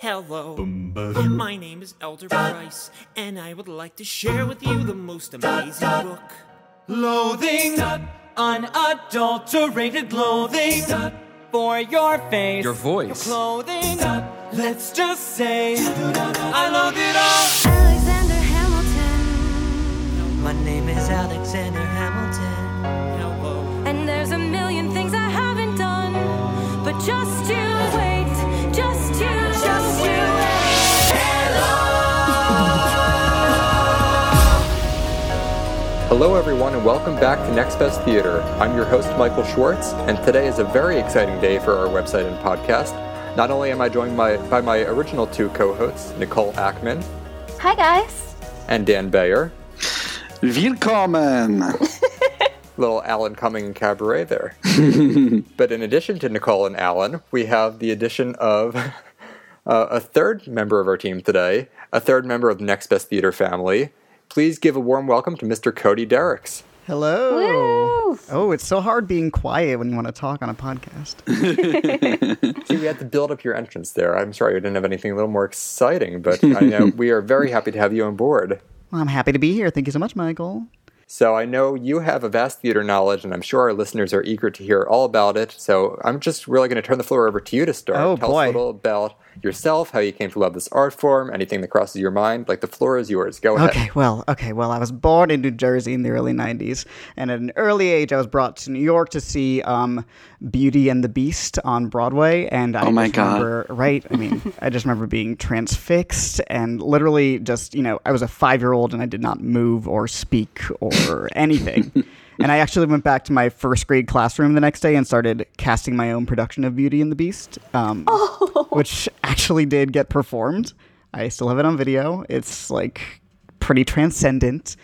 Hello, my name is Elder Price, and I would like to share with you the most amazing book. Loathing, unadulterated loathing for your face, Your voice. clothing. Let's just say I love it all. Alexander Hamilton. My name is Alexander Hamilton. Hello. And there's a million things I haven't done. But just you Hello, everyone, and welcome back to Next Best Theatre. I'm your host, Michael Schwartz, and today is a very exciting day for our website and podcast. Not only am I joined by, by my original two co hosts, Nicole Ackman Hi, guys. and Dan Bayer. Willkommen! Little Alan Cumming Cabaret there. but in addition to Nicole and Alan, we have the addition of uh, a third member of our team today, a third member of the Next Best Theatre family. Please give a warm welcome to Mr. Cody Dericks. Hello. Woo! Oh, it's so hard being quiet when you want to talk on a podcast. See, we had to build up your entrance there. I'm sorry we didn't have anything a little more exciting, but I know we are very happy to have you on board. Well, I'm happy to be here. Thank you so much, Michael. So I know you have a vast theater knowledge, and I'm sure our listeners are eager to hear all about it. So I'm just really going to turn the floor over to you to start. Oh, Tell boy. us a little about yourself, how you came to love this art form, anything that crosses your mind. Like the floor is yours. Go ahead. Okay, well, okay, well, I was born in New Jersey in the early 90s, and at an early age, I was brought to New York to see um, Beauty and the Beast on Broadway, and I Oh my just God. remember, right? I mean, I just remember being transfixed and literally just, you know, I was a five year old and I did not move or speak or anything. and I actually went back to my first grade classroom the next day and started casting my own production of Beauty and the Beast, um, which actually did get performed. I still have it on video. It's like pretty transcendent.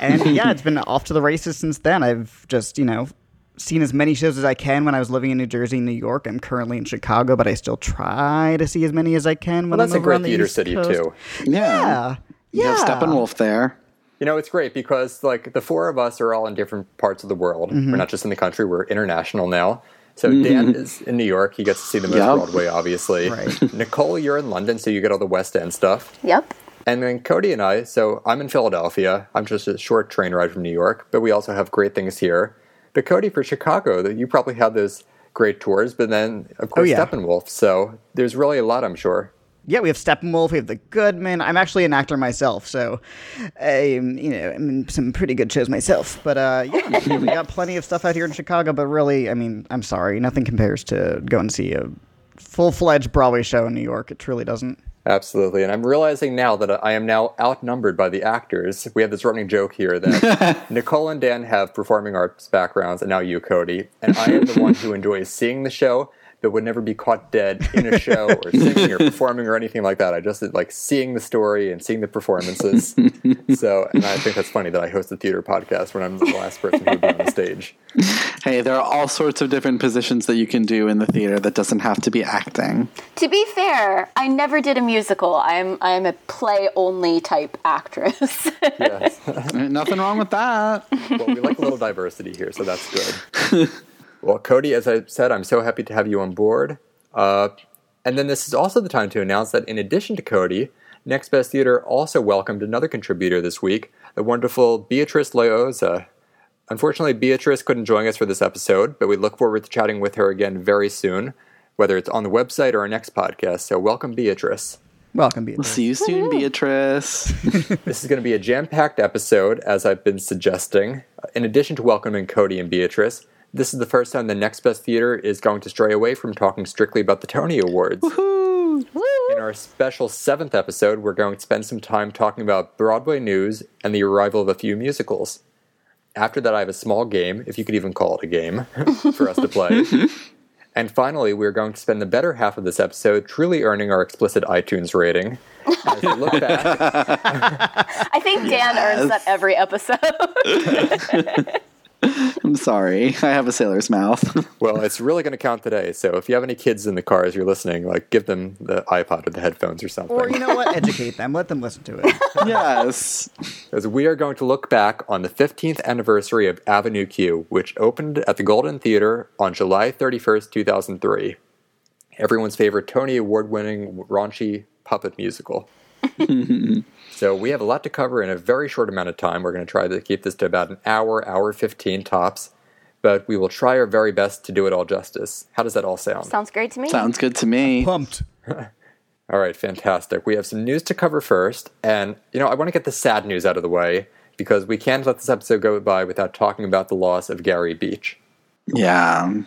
And yeah, it's been off to the races since then. I've just, you know, seen as many shows as I can when I was living in New Jersey and New York. I'm currently in Chicago, but I still try to see as many as I can when Well, that's I'm a over great on the theater East city, Coast. too. Yeah. You Yeah. have Steppenwolf there. You know, it's great because like the four of us are all in different parts of the world. Mm-hmm. We're not just in the country; we're international now. So Dan is in New York; he gets to see the most Yep. Broadway, obviously. Right. Nicole, you're in London, so you get all the West End stuff. Yep. And then Cody and I, so I'm in Philadelphia. I'm just a short train ride from New York, but we also have great things here. But Cody, for Chicago, that you probably had those great tours, but then of course Oh, yeah. Steppenwolf. So there's really a lot, I'm sure. Yeah, we have Steppenwolf, we have The Goodman. I'm actually an actor myself, so I'm, you know, I'm in some pretty good shows myself. But uh, yeah, we got plenty of stuff out here in Chicago. But really, I mean, I'm sorry, nothing compares to go and see a full-fledged Broadway show in New York. It truly doesn't. Absolutely. And I'm realizing now that I am now outnumbered by the actors. We have this running joke here that Nicole and Dan have performing arts backgrounds, and now you, Cody. And I am the one who enjoys seeing the show, but would never be caught dead in a show or singing or performing or anything like that. I just like seeing the story and seeing the performances. so, and I think that's funny that I host a theater podcast when I'm the last person who would be on the stage. Hey, there are all sorts of different positions that you can do in the theater that doesn't have to be acting. To be fair, I never did a musical. I'm I'm a play only type actress. Yes. Nothing wrong with that. well, we like a little diversity here, so that's good. Well, Cody, as I said, I'm so happy to have you on board. Uh, and then this is also the time to announce that in addition to Cody, Next Best Theater also welcomed another contributor this week, the wonderful Beatrice Loayza. Unfortunately, Beatrice couldn't join us for this episode, but we look forward to chatting with her again very soon, whether it's on the website or our next podcast. So, welcome, Beatrice. Welcome, Beatrice. We'll See you soon, Beatrice. This is going to be a jam packed episode, as I've been suggesting. In addition to welcoming Cody and Beatrice, this is the first time the Next Best Theatre is going to stray away from talking strictly about the Tony Awards. woo-hoo In our special seventh episode, we're going to spend some time talking about Broadway news and the arrival of a few musicals. After that, I have a small game, if you could even call it a game, for us to play. And finally, we're going to spend the better half of this episode truly earning our explicit iTunes rating. As we look back I think Dan earns that every episode. I'm sorry. I have a sailor's mouth. Well, it's really going to count today. So if you have any kids in the car as you're listening, like give them the iPod or the headphones or something. Or you know what? Educate them. Let them listen to it. yes. As we are going to look back on the 15th anniversary of Avenue Q, which opened at the Golden Theater on July 31st, 2003. everyone's favorite Tony Award winning raunchy puppet musical. so we have a lot to cover in a very short amount of time. We're going to try to keep this to about an hour, hour 15 tops, but we will try our very best to do it all justice. How does that all sound? Sounds great to me. Sounds good to me. Pumped. All right, fantastic. We have some news to cover first, and you know, I want to get the sad news out of the way because we can't let this episode go by without talking about the loss of Gary Beach. Yeah.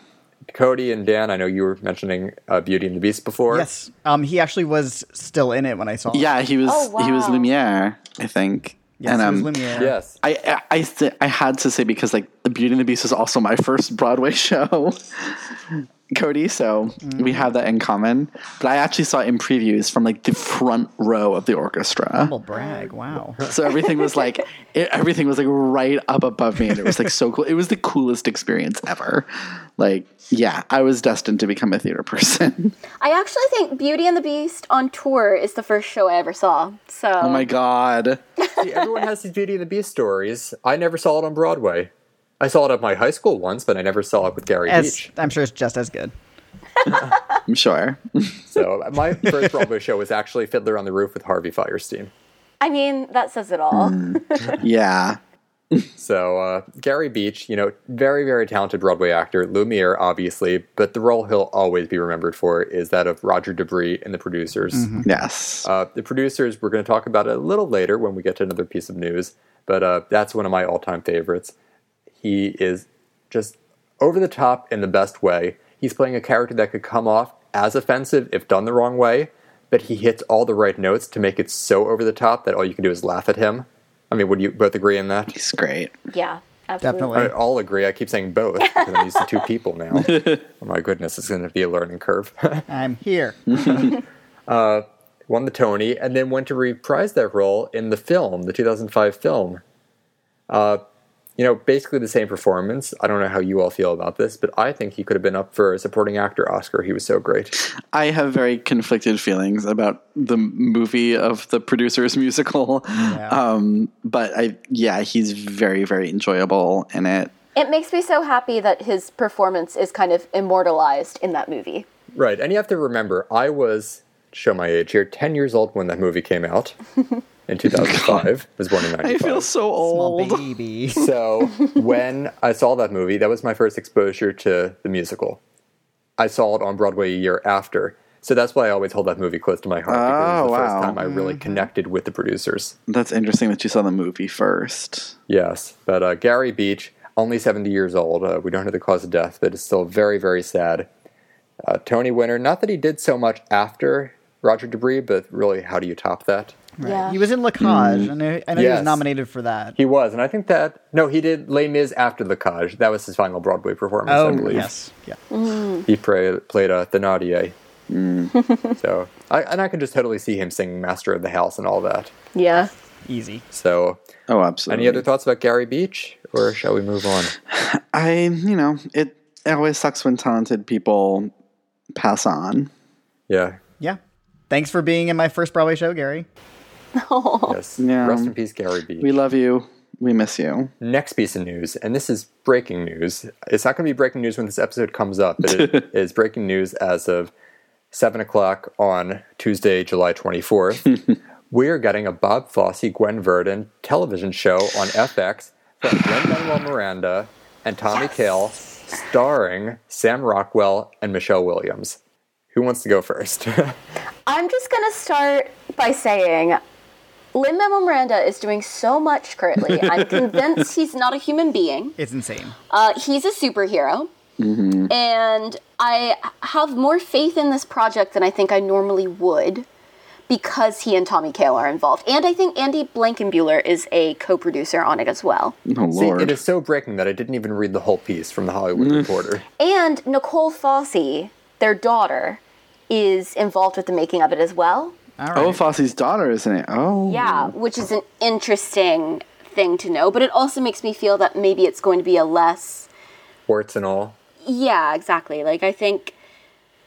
Cody and Dan, I know you were mentioning uh, Beauty and the Beast before. Yes. Um, he actually was still in it when I saw. it. Yeah, he was Oh, he was. Lumiere, I think. Yes, and he um, was Lumiere. Yes. I I I, th- I had to say because like The Beauty and the Beast is also my first Broadway show. Cody, so we mm. have that in common. But I actually saw it in previews from like the front row of the orchestra. Humble brag. Wow. So everything was like it, everything was like right up above me, and it was like so cool. It was the coolest experience ever. Like, yeah, I was destined to become a theater person. I actually think Beauty and the Beast on tour is the first show I ever saw. So oh my god. See, everyone has these Beauty and the Beast stories. I never saw it on Broadway. I saw it at my high school once, but I never saw it with Gary As Beach. I'm sure it's just as good. I'm sure. So my first Broadway show was actually Fiddler on the Roof with Harvey Fierstein. I mean, that says it all. Yeah. So uh, Gary Beach, you know, very very talented Broadway actor, Lumiere obviously, but the role he'll always be remembered for is that of Roger De Bris in The Producers. Yes. Uh, the Producers, we're going to talk about it a little later when we get to another piece of news, but uh, that's one of my all time favorites. He is just over the top in the best way. He's playing a character that could come off as offensive if done the wrong way, but he hits all the right notes to make it so over the top that all you can do is laugh at him. I mean, would you both agree in that? He's great. yeah, absolutely. Definitely. I all agree. I keep saying both because I'm used to two people now. oh my goodness, it's going to be a learning curve. I'm here. Won the Tony and then went to reprise that role in the film, the 2005 film. Uh, you know, basically the same performance. I don't know how you all feel about this, but I think he could have been up for a supporting actor Oscar. He was so great. I have very conflicted feelings about the movie of the producer's musical. Um, but I yeah, he's very, very enjoyable in it. it makes me so happy that his performance is kind of immortalized in that movie. Right, and you have to remember, I was show my age here, 10 years old when that movie came out in 2005. was born in 95. I feel so old. Small old. baby. So when I saw that movie, that was my first exposure to the musical. I saw it on Broadway a year after. So that's why I always hold that movie close to my heart because it was Oh, the first time I really connected with the producers. That's interesting that you saw the movie first. Yes, but uh, Gary Beach, only 70 years old. Uh, we don't know the cause of death, but it's still very, very sad. Uh, Tony winner. Not that he did so much after Roger De Bris, but really, how do you top that? Yeah. He was in La Cage. I know, I know he was nominated for that. He was, and I think that no, he did Les Mis after the Cage. That was his final Broadway performance, I oh, believe. yes. Yeah. Mm. He played played uh, Thénardier. Mm. so, I, and I could just totally see him singing "Master of the House" and all that. Yeah. Easy. So, Oh, absolutely. any other thoughts about Gary Beach, or shall we move on? I, you know, it, it always sucks when talented people pass on. Yeah, Yeah. Thanks for being in my first Broadway show, Gary. yes. Yeah. Rest in peace, Gary B. We love you. We miss you. Next piece of news, and this is breaking news. It's not going to be breaking news when this episode comes up, but it is breaking news as of 7 o'clock on Tuesday, July 24th. we are getting a Bob Fosse, Gwen Verdon television show on FX from Lin Manuel Miranda and Tommy Kail, starring Sam Rockwell and Michelle Williams. Who wants to go first? I'm just gonna start by saying Lin Manuel Miranda is doing so much currently. I'm convinced he's not a human being. It's insane. Uh, he's a superhero. And I have more faith in this project than I think I normally would because he and Tommy Kail are involved. And I think Andy Blankenbuehler is a co producer on it as well. Oh, See, Lord. it is so breaking that I didn't even read the whole piece from the Hollywood Reporter. And Nicole Fosse, their daughter, is involved with the making of it as well. All right. oh, Fosse's daughter, isn't it? Oh. Yeah, which is an interesting thing to know. But it also makes me feel that maybe it's going to be a less. Warts and all. Yeah, exactly. Like, I think.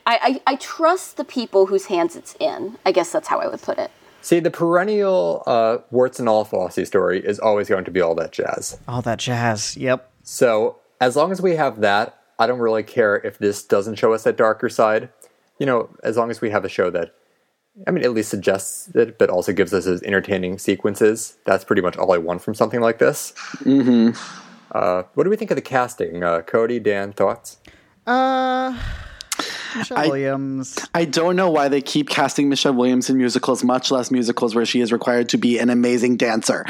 I, I, I trust the people whose hands it's in. I guess that's how I would put it. See, the perennial uh, warts and all Fosse story is always going to be all that jazz. All that jazz. Yep. So, as long as we have that, I don't really care if this doesn't show us that darker side. you know, as long as we have a show that, I mean, at least suggests it, but also gives us those entertaining sequences, that's pretty much all I want from something like this. Mm-hmm. Uh, what do we think of the casting? Uh, Cody, Dan, thoughts? Uh, Michelle I- Williams. I don't know why they keep casting Michelle Williams in musicals, much less musicals where she is required to be an amazing dancer.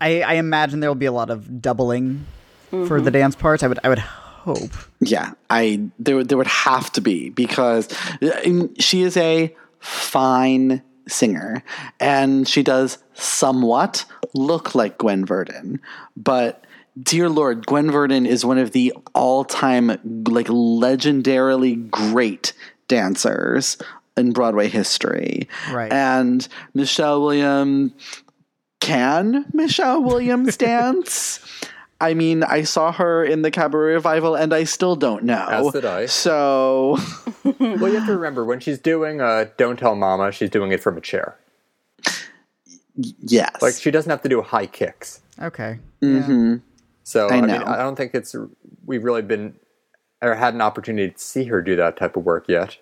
I, I imagine there will be a lot of doubling for the dance parts. I would I would hope. Yeah, I there would- there would have to be because uh, she is a fine singer and she does somewhat look like Gwen Verdon, but dear lord, Gwen Verdon is one of the all-time like legendarily great dancers in Broadway history. Right. And Michelle Williams can Michelle Williams dance? I mean, I saw her in the cabaret revival, and I still don't know. As did I. So, Well, you have to remember when she's doing uh, "Don't Tell Mama," she's doing it from a chair. yes, Like she doesn't have to do high kicks. Okay. So I I, mean. I don't think it's we've really been or had an opportunity to see her do that type of work yet.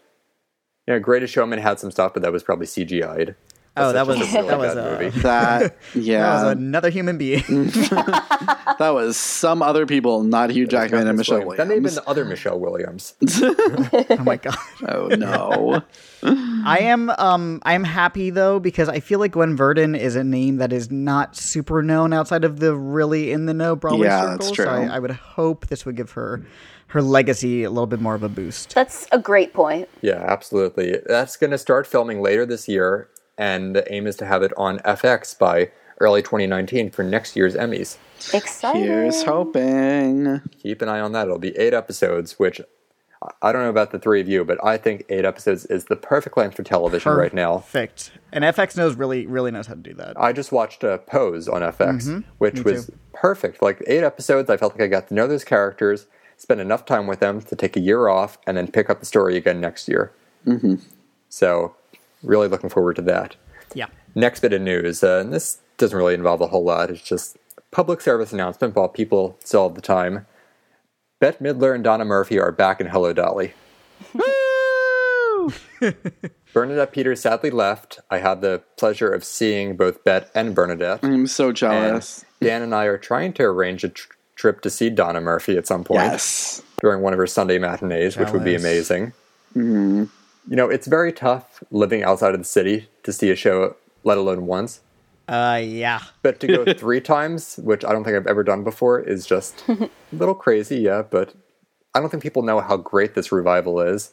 You know, Greatest Showman had some stuff, but that was probably CGI'd. Oh, that was a really that was, bad uh, movie. that that was another human being. that was some other people, not Hugh Jackman and Miss Michelle Williams. That may have been the other Michelle Williams. oh my god. Oh no, I am um I am happy though because I feel like Gwen Verdon is a name that is not super known outside of the really in the know Broadway Yeah, that's circles. true. So I, I would hope this would give her her legacy a little bit more of a boost. That's a great point. Yeah, absolutely. That's going to start filming later this year, and the aim is to have it on FX by early 2019 for next year's Emmys. Exciting. here's hoping. Keep an eye on that. It'll be eight episodes, which I- I don't know about the three of you, but I think eight episodes is the perfect length for television right now. Perfect. And FX knows really really knows how to do that. I just watched uh, Pose on FX, which Mm-hmm. Me was too. perfect. Like eight episodes, I felt like I got to know those characters, spend enough time with them to take a year off, and then pick up the story again next year. Mm-hmm. So, really looking forward to that. yeah. Next bit of news, uh, and this doesn't really involve a whole lot. It's just public service announcement while people still have the time. Bette Midler and Donna Murphy are back in Hello Dolly. Woo! Bernadette Peters sadly left. I had the pleasure of seeing both Bette and Bernadette. I'm so And jealous. Dan and I are trying to arrange a tr- trip to see Donna Murphy at some point Yes, during one of her Sunday matinees, which would be Jealous. amazing. You know, it's very tough living outside of the city to see a show, let alone once. Uh yeah. But to go three times, which I don't think I've ever done before, is just a little crazy, yeah. But I don't think people know how great this revival is.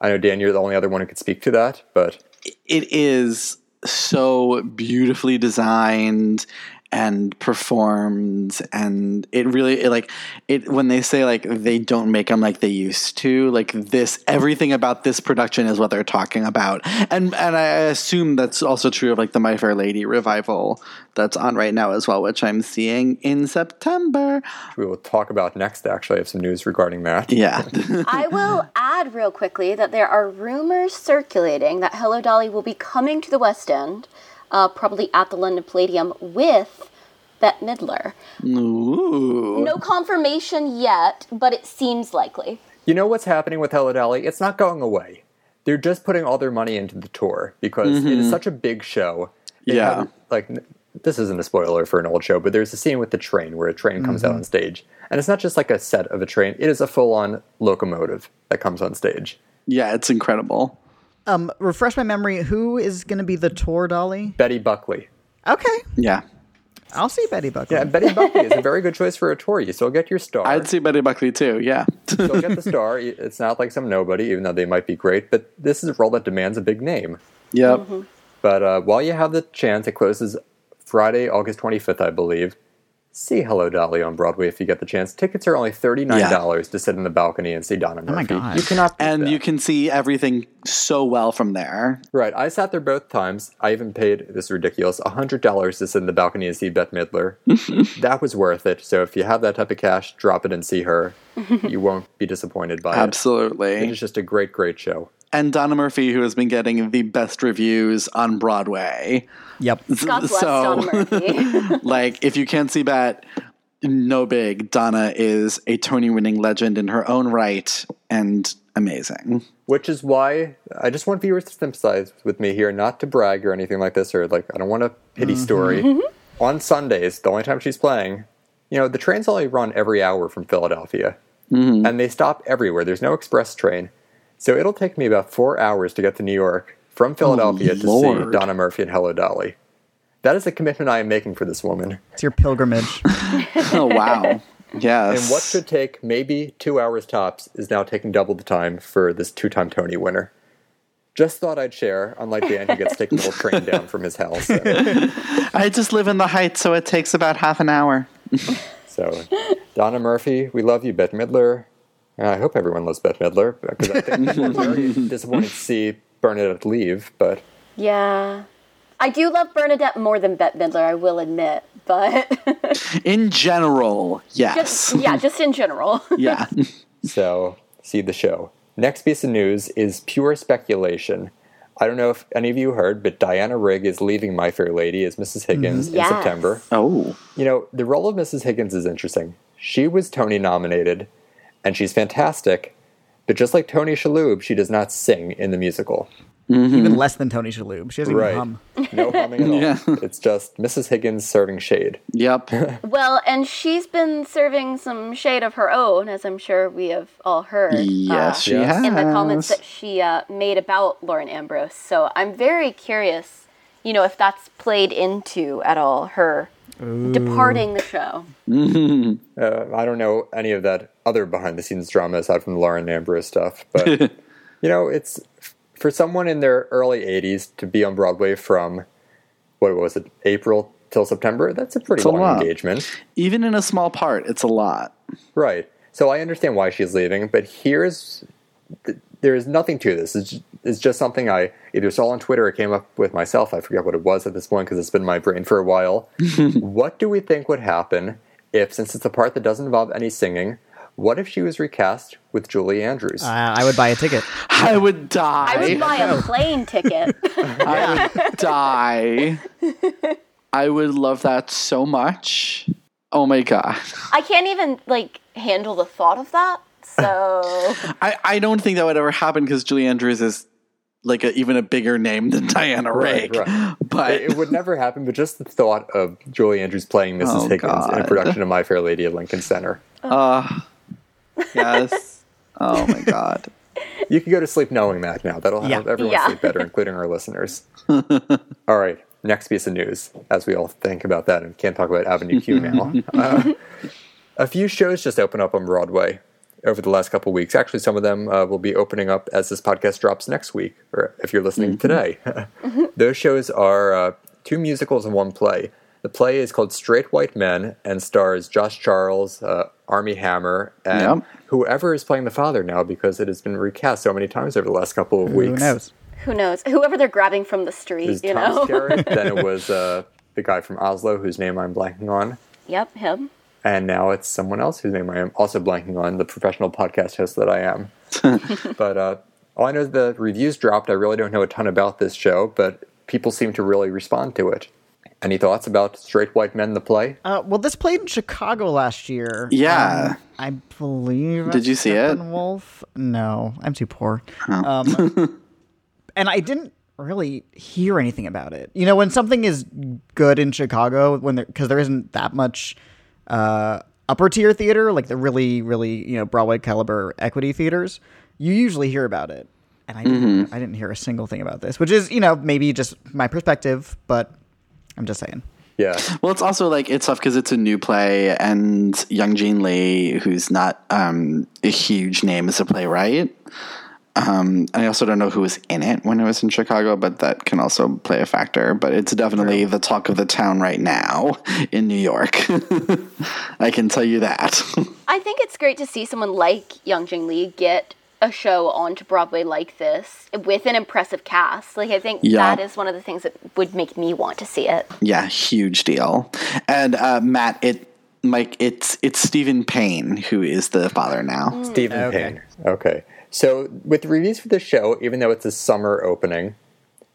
I know, Dan, you're the only other one who could speak to that, but it is so beautifully designed and performed and it really it like it when they say like they don't make them like they used to like this everything about this production is what they're talking about and and i assume that's also true of like the my fair lady revival that's on right now as well which i'm seeing in september we will talk about next. Actually, I have some news regarding that. yeah I will add real quickly that there are rumors circulating that Hello Dolly will be coming to the West End, uh, probably at the London Palladium, with Bette Midler. Ooh. No confirmation yet, but it seems likely. You know what's happening with Hello Dolly? It's not going away. They're just putting all their money into the tour because it is such a big show. They Yeah. have, like this isn't a spoiler for an old show, but there's a scene with the train where a train comes out on stage, and it's not just like a set of a train; it is a full-on locomotive that comes on stage. yeah it's incredible Um refresh my memory, who is gonna be the tour dolly? Betty Buckley. Okay. yeah I'll see Betty Buckley. Yeah, Betty Buckley is a very good choice for a tour. You still get your star. i'd see betty buckley too yeah still get the star. It's not like some nobody, even though they might be great. But this is a role that demands a big name. yep But uh, while you have the chance, it closes Friday, August 25th, I believe. See Hello Dolly on Broadway if you get the chance. Tickets are only $39 to sit in the balcony and see Donna oh Murphy. my God. You cannot and that. you can see everything so well from there. Right. I sat there both times. I even paid, this is ridiculous, $100 to sit in the balcony and see Bette Midler. that was worth it. So if you have that type of cash, drop it and see her. You won't be disappointed by it. It Absolutely. It's just a great, great show. And Donna Murphy, who has been getting the best reviews on Broadway. Yep. God bless So- Donna Murphy. like, if you can't see that, no big. Donna is a Tony winning legend in her own right. And amazing. Which is why I just want viewers to sympathize with me here, not to brag or anything like this, or like I don't want a pity mm-hmm. story. Mm-hmm. On Sundays, the only time she's playing, you know, the trains only run every hour from Philadelphia, mm-hmm. and they stop everywhere. There's no express train, so it'll take me about four hours to get to New York from Philadelphia to see Donna Murphy and Hello Dolly. That is a commitment I am making for this woman. It's your pilgrimage. Oh wow. yes. And what should take maybe two hours tops is now taking double the time for this two time Tony winner. Just thought I'd share, unlike Dan, who gets to take the whole train down from his house. I just live in the Heights, so it takes about half an hour. So, Donna Murphy, we love you, Bette Midler. And I hope everyone loves Bette Midler because I think it's very disappointing to see Bernadette leave. But Yeah. I do love Bernadette more than Bette Midler, I will admit, but In general, yes. just yeah, just in general. yeah. so, see the show. Next piece of news is pure speculation. I don't know if any of you heard, but Diana Rigg is leaving My Fair Lady as Mrs. Higgins in mm-hmm. Yes. September. Oh. You know, the role of Mrs. Higgins is interesting. She was Tony nominated, and she's fantastic, but just like Tony Shalhoub, she does not sing in the musical. Even less than Tony Shalhoub. She doesn't Right. even hum. No humming at all. Yeah. It's just Mrs. Higgins serving shade. Yep. well, and she's been serving some shade of her own, as I'm sure we have all heard. yes, uh, she Yes. has. in the comments that she uh, made about Lauren Ambrose. So I'm very curious, you know, if that's played into at all her departing the show. Uh, I don't know any of that other behind the scenes drama aside from the Lauren Ambrose stuff, but you know, it's for someone in their early 80s to be on Broadway from what was it, April till September? That's a pretty It's long lot. engagement. Even in a small part, it's a lot. Right. So I understand why she's leaving, but here's there is nothing to this. It's just, it's just something I either saw on Twitter or came up with myself. I forget what it was at this point because it's been in my brain for a while. what do we think would happen if, since it's a part that doesn't involve any singing, what if she was recast with Julie Andrews? Uh, I would buy a ticket. I would die. I would buy a plane ticket. I would die. I would love that so much. Oh my god. I can't even like handle the thought of that. So I, I don't think that would ever happen because Julie Andrews is like a, even a bigger name than Diana Right, Rigg. right. But it, it would never happen, but just the thought of Julie Andrews playing Mrs. Oh, Higgins in a production of My Fair Lady at Lincoln Center. uh, yes. Oh my god. You can go to sleep knowing that now. That'll help Yeah. everyone Yeah. sleep better, including our listeners. all right, next piece of news, as we all think about that and can't talk about Avenue Q now. Uh, a few shows just opened up on Broadway over the last couple weeks. Actually, some of them uh, will be opening up as this podcast drops next week, or if you're listening today. Those shows are uh, two musicals and one play. The play is called Straight White Men and stars Josh Charles, uh, Armie Hammer, and Yep. whoever is playing the father now because it has been recast so many times over the last couple of Who weeks. knows? who knows? Whoever they're grabbing from the It street, you Thomas know. Skerritt, then it was uh, the guy from Oslo, whose name I'm blanking on. yep, him. And now it's someone else whose name I am also blanking on, the professional podcast host that I am. but uh, all I know is the reviews dropped. I really don't know a ton about this show, but people seem to really respond to it. Any thoughts about Straight White Men, the play? Uh, well, this played in Chicago last year. Yeah. Um, I believe. Did you see it? Wolf? No, I'm too poor. Um, and I didn't really hear anything about it. You know, when something is good in Chicago, when because there isn't that much uh, upper tier theater, like the really, really you know Broadway caliber equity theaters, you usually hear about it. And I didn't, I didn't hear a single thing about this, which is you know maybe just my perspective, but I'm just saying. Yeah. Well, it's also like it's tough because it's a new play, and Young Jean Lee, who's not um, a huge name as a playwright. Um, I also don't know who was in it when it was in Chicago, but that can also play a factor. But it's definitely the talk of the town right now in New York. I can tell you that. I think it's great to see someone like Young Jean Lee get a show onto Broadway like this with an impressive cast. Like I think Yeah. that is one of the things that would make me want to see it. yeah, huge deal. And uh, Matt, it Mike, it's it's Stephen Payne who is the father now. Stephen Okay. Payne. Okay. So, with the reviews for this show, even though it's a summer opening,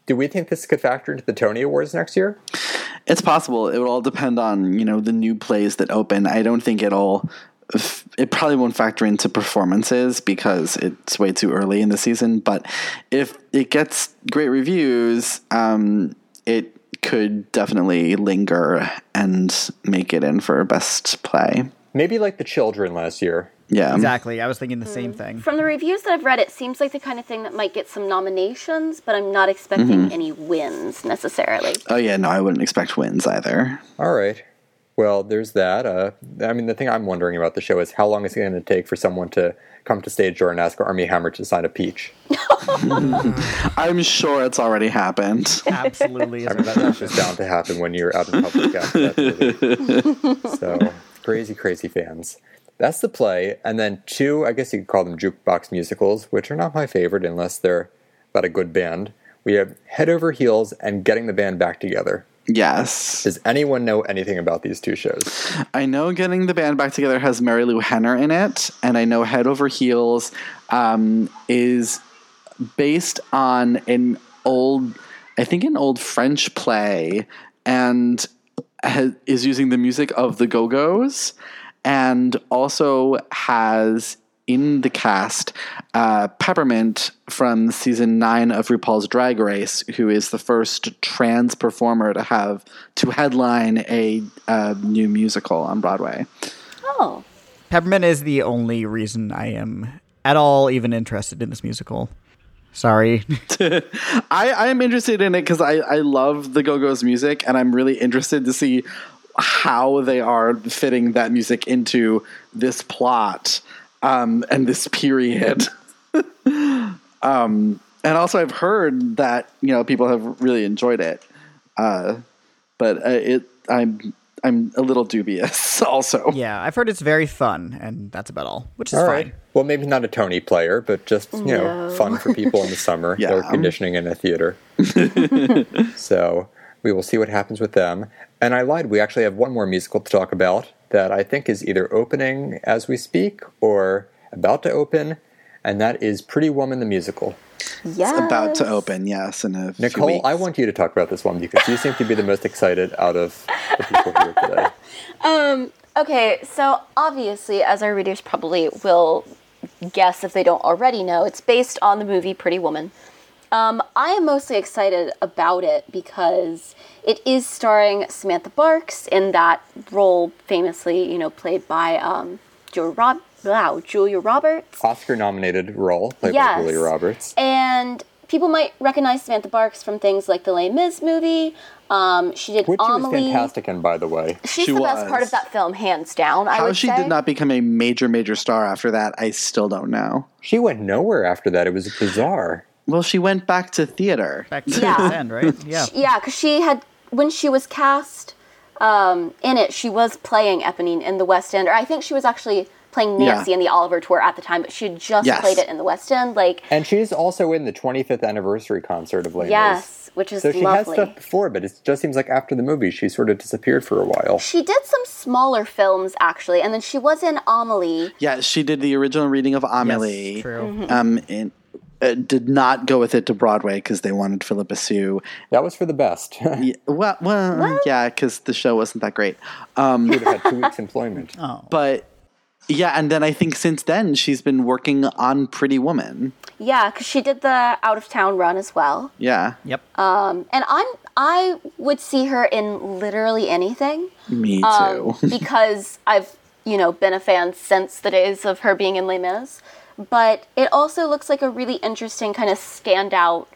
do we think this could factor into the Tony Awards next year? It's possible. It will all depend on you know the new plays that open. I don't think it'll f- it probably won't factor into performances because it's way too early in the season. But if it gets great reviews, um, it could definitely linger and make it in for best play. Maybe like the children last year. Yeah, Exactly. I was thinking the same thing. From the reviews that I've read, it seems like the kind of thing that might get some nominations, but I'm not expecting any wins necessarily. Oh yeah, no, I wouldn't expect wins either. All right. Well, there's that. Uh, I mean, the thing I'm wondering about the show is how long is it going to take for someone to come to stage door and ask Armie Hammer to sign a peach? I'm sure it's already happened. Absolutely. I mean, that, that's just bound to happen when you're out in public after that movie. So, crazy, crazy fans. That's the play. And then two, I guess you could call them jukebox musicals, which are not my favorite unless they're about a good band. We have Head Over Heels and Getting the Band Back Together. Yes, Does anyone know anything about these two shows? I know getting the band back together has Marilu Henner in it, and I know Head Over Heels um, is based on an old, I think, an old French play, and ha- is using the music of the Go Go's, and also has in the cast uh, Peppermint from season nine of RuPaul's Drag Race, who is the first trans performer to have to headline a uh, new musical on Broadway. Oh, Peppermint is the only reason I am at all even interested in this musical. Sorry. I, I am interested in it because I, I love the Go Go's music, and I'm really interested to see how they are fitting that music into this plot um, and this period. um, and also, I've heard that you know people have really enjoyed it, uh, but uh, it I'm I'm a little dubious. Also, yeah, I've heard it's very fun, and that's about all, which is All fine. right. Well, maybe not a Tony player, but just, you know, No. fun for people in the summer. Yeah. They're conditioning in a theater. so we will see what happens with them. And I lied. We actually have one more musical to talk about that I think is either opening as we speak or about to open. And that is Pretty Woman the Musical. yeah. about to open. Yes, in a few Nicole, weeks. I want you to talk about this one because you seem to be the most excited out of the people here today. Um, okay, so obviously, as our readers probably will guess if they don't already know, it's based on the movie Pretty Woman. Um, I am mostly excited about it because it is starring Samantha Barks in that role, famously, you know, played by um, Julia, Rob- wow, Julia Roberts. Oscar nominated role played Yes. by Julia Roberts. And people might recognize Samantha Barks from things like the Les Mis movie. Um, she did Which she was fantastic in, by the way. She's She the best part of that film, hands down. I How would she say. did not become a major, major star after that, I still don't know. She went nowhere after that. It was bizarre. Well, she went back to theater. Back to Yeah. the end, right? Yeah. Yeah, because she had when she was cast um, in it, she was playing Eponine in the West End, or I think she was actually playing Nancy Yeah. in the Oliver tour at the time, but she had just Yes. played it in the West End. Like, And she's also in the 25th anniversary concert of Les Mis. yes, which is So she lovely. had stuff before, but it just seems like after the movie, she sort of disappeared for a while. She did some smaller films actually, and then she was in Amelie. Yeah, she did the original reading of Amelie. Yes, true. Um, and uh, did not go with it to Broadway because they wanted Phillipa Soo. That was for the best. Yeah, well, well, yeah, because the show wasn't that great. Um, Would have had two weeks' employment. Oh. but yeah, and then I think since then she's been working on Pretty Woman. Yeah, because she did the out of town run as well. Yeah, Yep. Um, And I'm I would see her in literally anything. me too. um, because I've you know been a fan since the days of her being in Les Mis. But it also looks like a really interesting kind of standout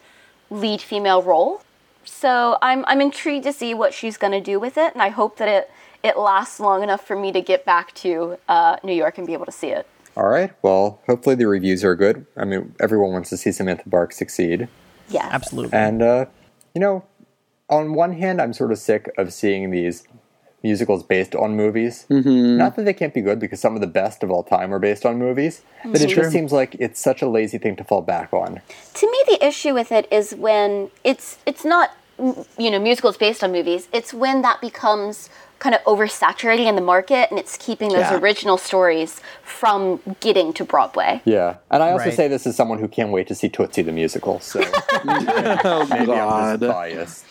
lead female role. So I'm I'm intrigued to see what she's going to do with it, and I hope that it it lasts long enough for me to get back to uh, New York and be able to see it. All right. Well, hopefully the reviews are good. I mean, everyone wants to see Samantha Bark succeed. Yes, Absolutely. And, uh, you know, on one hand, I'm sort of sick of seeing these musicals based on movies. Mm-hmm. Not that they can't be good, because some of the best of all time are based on movies, but it just seems like it's such a lazy thing to fall back on. to me the issue with it is when it's it's not you know musicals based on movies it's when that becomes kind of oversaturating in the market and it's keeping those Yeah. original stories from getting to broadway Yeah. And I also Right. say this as someone who can't wait to see Tootsie the musical, so oh maybe I'm God! just biased.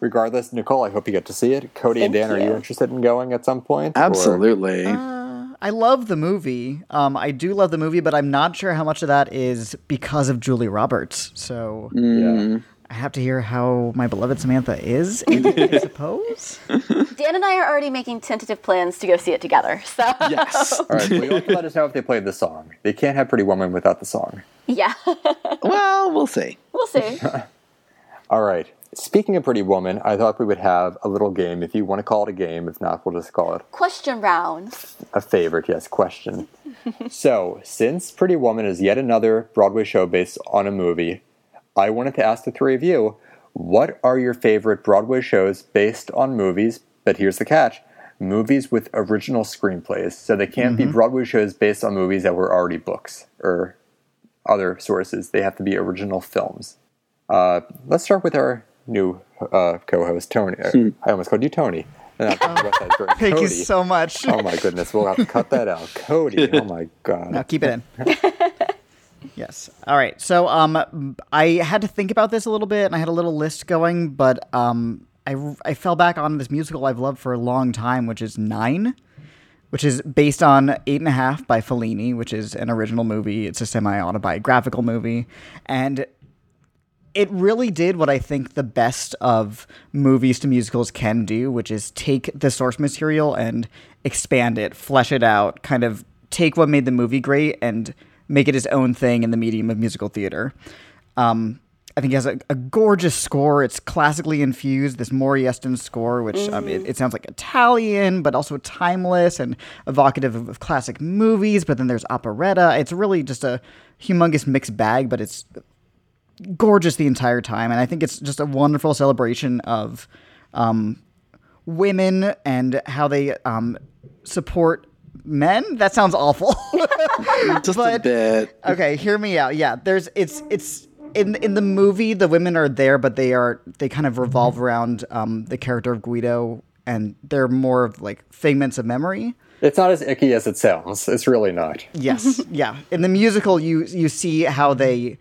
Regardless, Nicole, I hope you get to see it. Cody and Thank Dan, are you you. interested in going at some point? or- Absolutely. I love the movie. Um, I do love the movie, but I'm not sure how much of that is because of Julie Roberts. So Yeah. I have to hear how my beloved Samantha is. in it, I suppose. Dan and I are already making tentative plans to go see it together. So Yes. All right. Well, you have to let us know if they played the song. They can't have Pretty Woman without the song. yeah, well, we'll see. we'll see. All right. Speaking of Pretty Woman, I thought we would have a little game. If you want to call it a game, if not, we'll just call it Question round. a favorite. Yes, question. so, since Pretty Woman is yet another Broadway show based on a movie, I wanted to ask the three of you what are your favorite Broadway shows based on movies? But here's the catch movies with original screenplays. So, they can't be Broadway shows based on movies that were already books or other sources. They have to be original films. Uh, let's start with our new uh, co-host Tony. Uh, I almost called you Tony. Not West Side Story. Thank you so much. Oh my goodness, we'll have to cut that out. Cody. Oh my god. Now keep it in. yes. All right. So um, I had to think about this a little bit, and I had a little list going, but um, I I fell back on this musical I've loved for a long time, which is Nine, which is based on Eight and a Half by Fellini, which is an original movie. It's a semi autobiographical movie, and it really did what I think the best of movies to musicals can do, which is take the source material and expand it, flesh it out, kind of take what made the movie great and make it his own thing in the medium of musical theater. Um, I think it has a, a gorgeous score. It's classically infused, this Maury Yeston score, which um, it, it sounds like Italian, but also timeless and evocative of, of classic movies. But then there's operetta. It's really just a humongous mixed bag, but it's gorgeous the entire time, and I think it's just a wonderful celebration of um, women and how they um, support men. That sounds awful. Just a But- bit. okay, hear me out. Yeah, there's it's it's in in the movie the women are there, but they are they kind of revolve around um, the character of Guido, and they're more of like figments of memory. It's not as icky as it sounds. It's really not. Yes, yeah. In the musical, you you see how they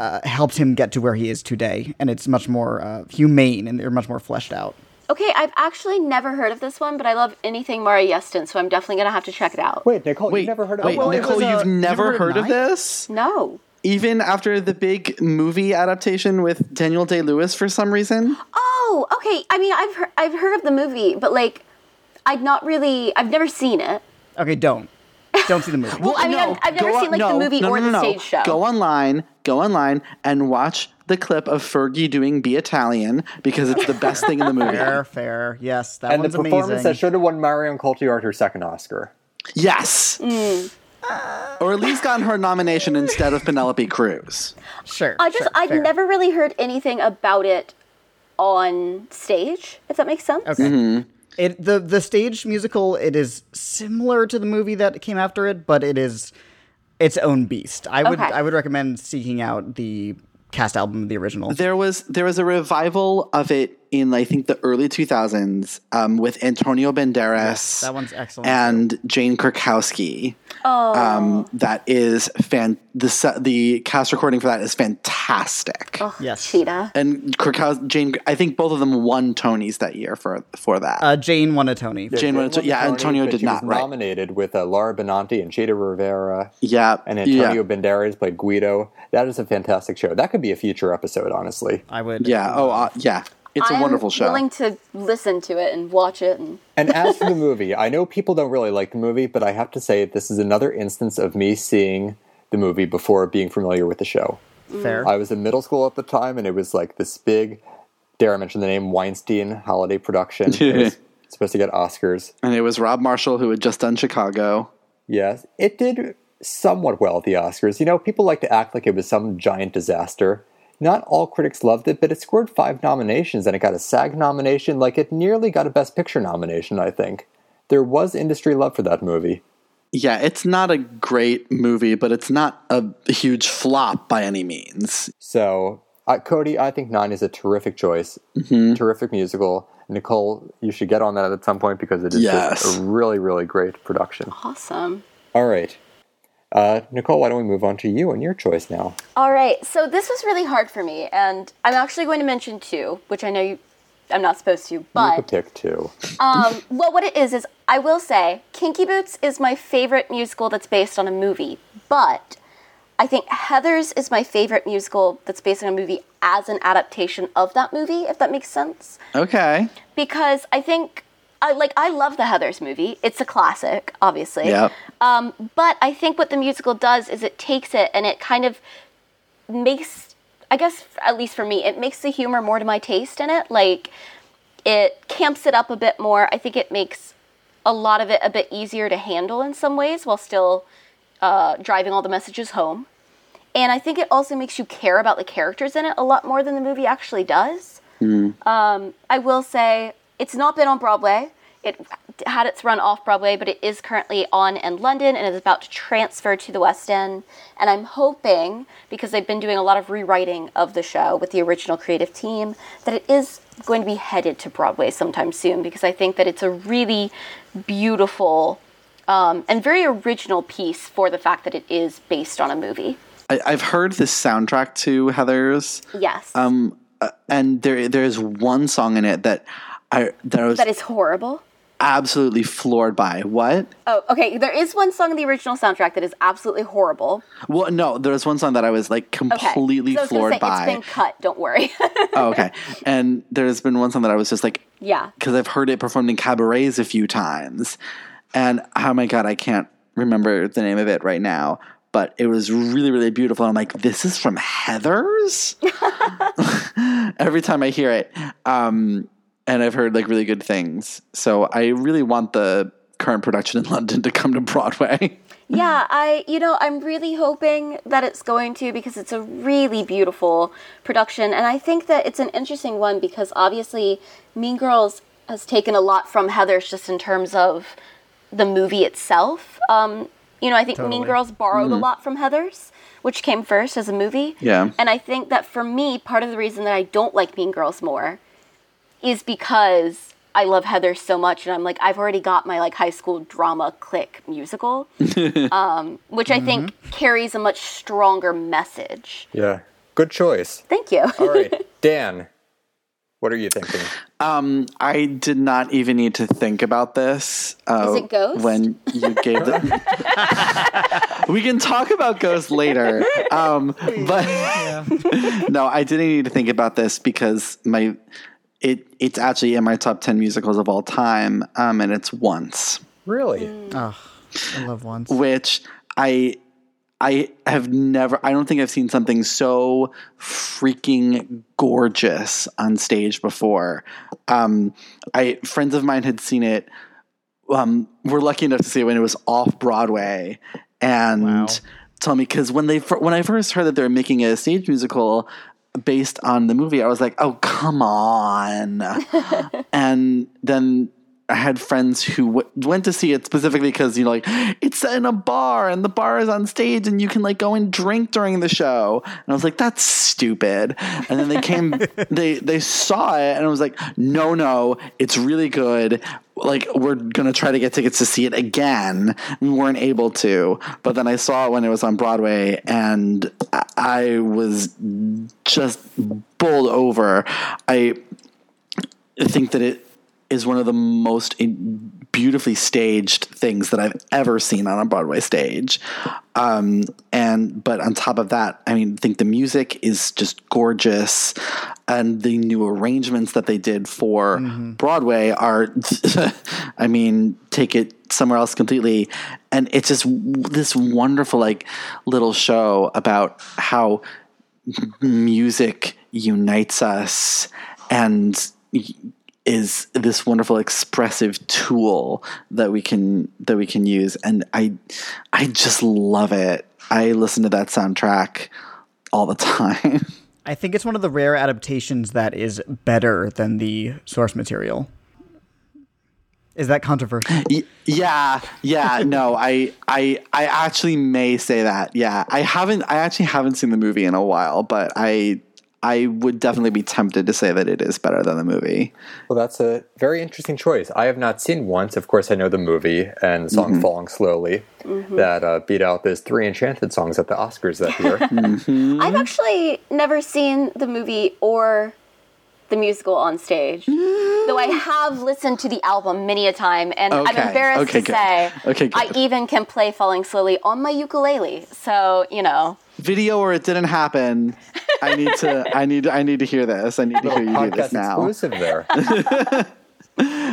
uh, helped him get to where he is today, and it's much more uh, humane and they're much more fleshed out. Okay, I've actually never heard of this one, but I love anything Maury Yeston, so I'm definitely gonna have to check it out. Wait, Nicole, Wait, you've never heard of wait, it? well, Nicole, was, uh, you've you never never heard of this? No. Even after the big movie adaptation with Daniel Day Lewis for some reason? Oh, okay. I mean, I've heard, I've heard of the movie, but like, I've not really. I've never seen it. Okay, don't don't see the movie. Well, I mean, I've, I've never go seen on- like the movie no, or no, the no, no. stage show. Go online, go online, and watch the clip of Fergie doing "Be Italian" because it's the best thing in the movie. fair, fair. Yes, that and the performance amazing. that should have won Marion Cotillard her second Oscar. Yes, Mm. Or at least gotten her nomination instead of Penelope Cruz. sure. I just sure, I'd fair. never really heard anything about it on stage. If that makes sense. Okay. Mm-hmm. It the the stage musical it is similar to the movie that came after it, but it is its own beast. I would Okay. I would recommend seeking out the cast album of the original. There was there was a revival of it in I think the early 2000s um, with Antonio Banderas. that one's excellent, And Jane Krakowski. Oh. Um, that is fan. The the cast recording for that is fantastic. yes. Chita. And Krakowski, Jane, I think both of them won Tonys that year for for that. Uh, Jane won a Tony. Jane won a To- won yeah, Antonio did not, right. nominated with uh, Laura Benanti and Chita Rivera, yeah, and Antonio yeah, Banderas played Guido. That is a fantastic show. That could be a future episode, honestly. I would. yeah. Oh, uh, yeah. It's a I'm wonderful show. I'm willing to listen to it and watch it. And And as for the movie, I know people don't really like the movie, but I have to say this is another instance of me seeing the movie before being familiar with the show. Mm. fair. I was in middle school at the time, and it was like this big, dare I mention the name, Weinstein holiday production. it was supposed to get Oscars. and it was Rob Marshall who had just done Chicago. Yes, it did somewhat well at the Oscars. You know, people like to act like it was some giant disaster. Not all critics loved it, but it scored five nominations and it got a SAG nomination. Like, it nearly got a Best Picture nomination, I think. There was industry love for that movie. Yeah, it's not a great movie, but it's not a huge flop by any means. So, uh, Cody, I think Nine is a terrific choice. Terrific musical. Nicole, you should get on that at some point because it is Yes. just a really, really great production. awesome. All right. Uh, Nicole, why don't we move on to you and your choice now? All right. So this was really hard for me, and I'm actually going to mention two, which I know you I'm not supposed to, but You but could pick two. um, well, what it is is I will say Kinky Boots is my favorite musical that's based on a movie, but I think Heathers is my favorite musical that's based on a movie as an adaptation of that movie, if that makes sense. Okay. Because I think I like I love the Heathers movie. It's a classic, obviously. Yep. Um, but I think what the musical does is it takes it and it kind of makes, I guess, at least for me, it makes the humor more to my taste in it. Like, it camps it up a bit more. I think it makes a lot of it a bit easier to handle in some ways while still uh, driving all the messages home. And I think it also makes you care about the characters in it a lot more than the movie actually does. Um, I will say it's not been on Broadway. It had its run off Broadway, but it is currently on in London and is about to transfer to the West End. And I'm hoping, because they've been doing a lot of rewriting of the show with the original creative team, that it is going to be headed to Broadway sometime soon because I think that it's a really beautiful um, and very original piece for the fact that it is based on a movie. I, I've heard this soundtrack to Heathers, Yes. um, uh, and there there is one song in it that I that was that is horrible. absolutely floored by. What? Oh, okay. There is one song in the original soundtrack that is absolutely horrible. Well, no, there was one song that I was like Okay. completely So I was floored say, by. It's been cut. Don't worry. oh, okay. And there's been one song that I was just like, yeah. because I've heard it performed in cabarets a few times, and oh my god, I can't remember the name of it right now. But it was really, really beautiful. I'm like, this is from Heathers. Every time I hear it, um, and I've heard like really good things. So I really want the current production in London to come to Broadway. Yeah, I, you know, I'm really hoping that it's going to because it's a really beautiful production. And I think that it's an interesting one because obviously Mean Girls has taken a lot from Heathers just in terms of the movie itself. Um, you know, I think Mean Girls borrowed a lot from Heathers, which came first as a movie. Yeah. And I think that for me, part of the reason that I don't like Mean Girls more is because I love Heather so much, and I'm like, I've already got my like high school drama click musical, um, which I think carries a much stronger message. Yeah. Good choice. Thank you. All right. Dan, what are you thinking? Um, I did not even need to think about this. Uh, Is it Ghost? When you gave the. we can talk about Ghost later. Um, but no, I didn't need to think about this because my it it's actually in my top ten musicals of all time, um, and it's Once, Really? Oh, I love Once. which I. I have never, I don't think I've seen something so freaking gorgeous on stage before. Um, I, friends of mine had seen it um, were lucky enough to see it when it was off Broadway, and Wow. told me because when they when I first heard that they were making a stage musical based on the movie, I was like, oh come on, and then. I had friends who w- went to see it specifically because you know, like it's in a bar and the bar is on stage and you can like go and drink during the show. And I was like, that's stupid. And then they came, they they saw it and I was like, no, no, it's really good like we're gonna try to get tickets to see it again. We weren't able to, but then I saw it when it was on Broadway, and I, I was just bowled over. I think that it is one of the most beautifully staged things that I've ever seen on a Broadway stage. Um, and but on top of that, I mean, I think the music is just gorgeous, and the new arrangements that they did for Broadway are, I mean, take it somewhere else completely. And it's just w- this wonderful, like, little show about how music unites us and is this wonderful expressive tool that we can that we can use and i i just love it i listen to that soundtrack all the time I think it's one of the rare adaptations that is better than the source material. Is that controversial? Yeah yeah no i i i actually may say that yeah i haven't i actually haven't seen the movie in a while but i i would definitely be tempted to say that it is better than the movie Well, that's a very interesting choice. I have not seen once. Of course, I know the movie and the song Mm-hmm. "Falling Slowly" that uh, beat out those three Enchanted songs at the Oscars that year. Mm-hmm. I've actually never seen the movie or the musical on stage. Though I have listened to the album many a time, and I'm embarrassed okay, to good. say Okay, I even can play Falling Slowly on my ukulele. So, you know. Video or it didn't happen. I need to. I need. I need to hear this. I need to hear you do this now. exclusive there.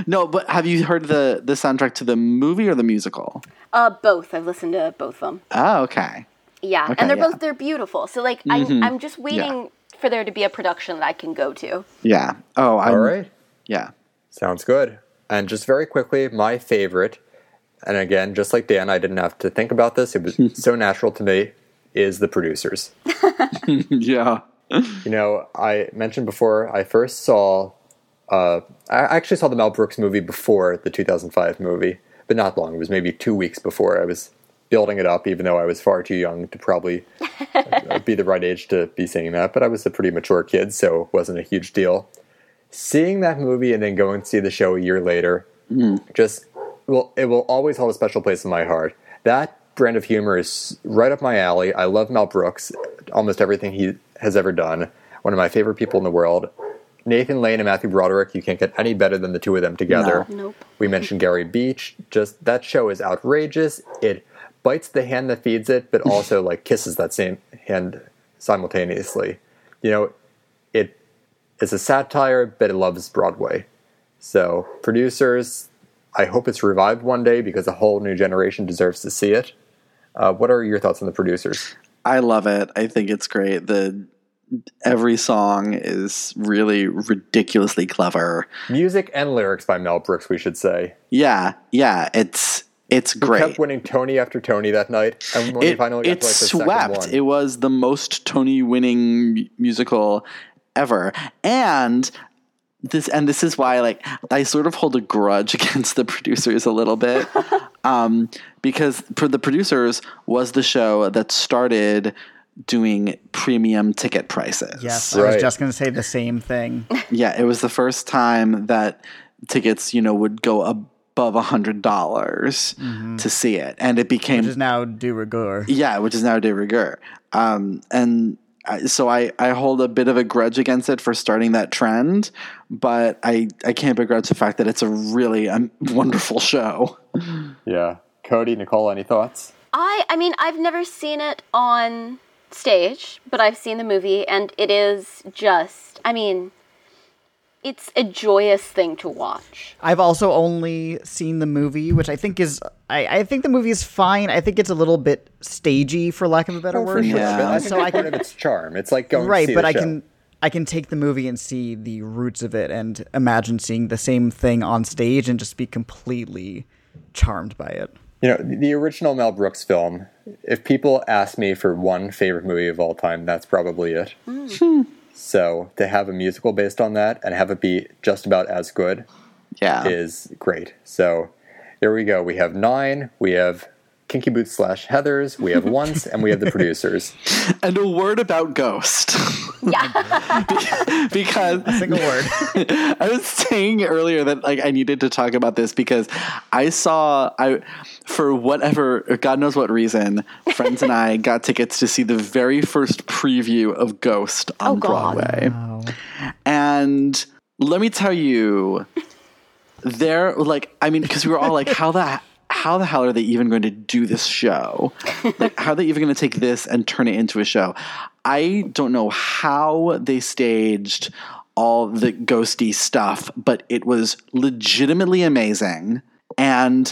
No, but have you heard the the soundtrack to the movie or the musical? Uh, both. I've listened to both of them. Oh, okay. Yeah, Okay, and they're yeah. Mm-hmm. both they're beautiful. So like I'm I'm just waiting for there to be a production that I can go to. Yeah. Oh, I'm, All right. Yeah. Sounds good. And just very quickly, my favorite, and again, just like Dan, I didn't have to think about this, it was so natural to me, is the producers. Yeah. You know, I mentioned before, I first saw, uh, I actually saw the Mel Brooks movie before the 2005 movie, but not long. It was maybe two weeks before I was building it up, even though I was far too young to probably uh, be the right age to be seeing that. But I was a pretty mature kid, so it wasn't a huge deal. Seeing that movie and then going to see the show a year later, just well, it will always hold a special place in my heart. That brand of humor is right up my alley. I love Mel Brooks, almost everything he has ever done. One of my favorite people in the world. Nathan Lane and Matthew Broderick, you can't get any better than the two of them together. No. Nope. We mentioned Gary Beach. Just that show is outrageous. It bites the hand that feeds it, but also like kisses that same hand simultaneously. You know, it is a satire, but it loves Broadway. So, producers, I hope it's revived one day because a whole new generation deserves to see it. Uh, what are your thoughts on the producers? I love it. I think it's great. The every song is really ridiculously clever. Music and lyrics by Mel Brooks, we should say. Yeah, yeah, it's it's Kept great. winning Tony after Tony that night, and when he finally got it to like the second swept. one, It was the most Tony winning musical ever. And this and this is why like I sort of hold a grudge against the producers a little bit. um, because for the producers was the show that started doing premium ticket prices. Yes, I was just going to say the same thing. Yeah, it was the first time that tickets, you know, would go above a hundred dollars to see it, and it became Which is now de rigueur. yeah, which is now de rigueur. Um, and so I, I hold a bit of a grudge against it for starting that trend, but I, I can't begrudge the fact that it's a really um, wonderful show. yeah. Cody, Nicole, any thoughts? I I mean I've never seen it on stage, but I've seen the movie and it is just I mean it's a joyous thing to watch. I've also only seen the movie, which I think is I, I think the movie is fine. I think it's a little bit stagey, for lack of a better Oh, word. sure. Yeah. But I think So that's I part of its charm. It's like going to right, see but the I show. can I can take the movie and see the roots of it and imagine seeing the same thing on stage and just be completely charmed by it. You know, the original Mel Brooks film, if people ask me for one favorite movie of all time, that's probably it. Hmm. So to have a musical based on that and have it be just about as good Yeah. is great. So there we go. We have nine, we have Kinky Boots slash Heathers, we have Once, and we have the producers. And a word about Ghost. Yeah. because Single word. I was saying earlier that like I needed to talk about this because I saw I for whatever God knows what reason, friends and I got tickets to see the very first preview of Ghost on Oh, God. Broadway. And let me tell you, there like I mean, because we were all like, how the how the hell are they even going to do this show? Like, how are they even going to take this and turn it into a show? I don't know how they staged all the ghosty stuff, but it was legitimately amazing. And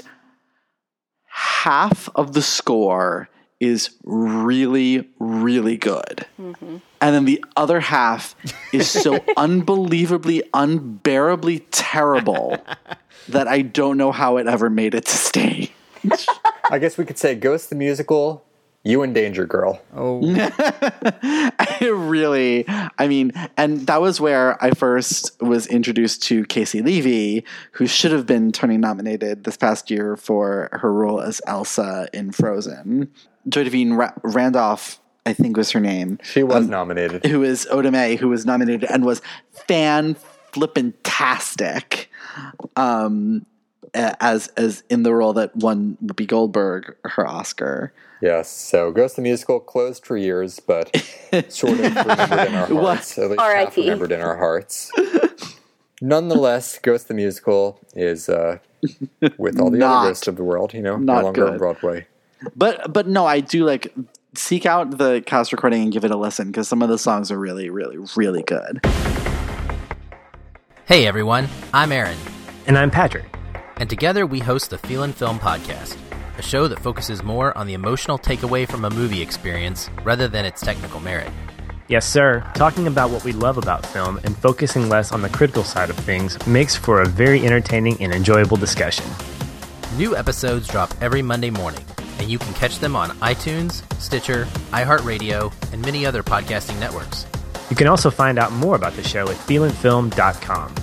half of the score is really, really good. Mm-hmm. And then the other half is so unbelievably, unbearably terrible that I don't know how it ever made it to stage. I guess we could say Ghost the Musical, You and Danger Girl. Oh, I really, I mean, and that was where I first was introduced to Caissie Levy, who should have been Tony nominated this past year for her role as Elsa in Frozen. Joy Da'Vine Ra- Randolph, I think was her name. She was nominated. who is Oda Mae, who was nominated and was fan flippin' tastic. Um, as as in the role that won Whoopi Goldberg her Oscar. Yes, so Ghost the Musical closed for years, but sort of remembered in our What? hearts. At least half remembered in our hearts. Nonetheless, Ghost the Musical is uh, with all the Not- other ghosts of the world, you know, not no longer on good. Broadway. But but no, I do like seek out the cast recording and give it a listen because some of the songs are really really really good. Hey everyone, I'm Aaron, And I'm Patrick. and together we host the Feel and Film Podcast, a show that focuses more on the emotional takeaway from a movie experience rather than its technical merit. Yes, sir. Talking about what we love about film and focusing less on the critical side of things makes for a very entertaining and enjoyable discussion. New episodes drop every Monday morning, and you can catch them on iTunes, Stitcher, iHeartRadio, and many other podcasting networks. You can also find out more about the show at feelandfilm.com.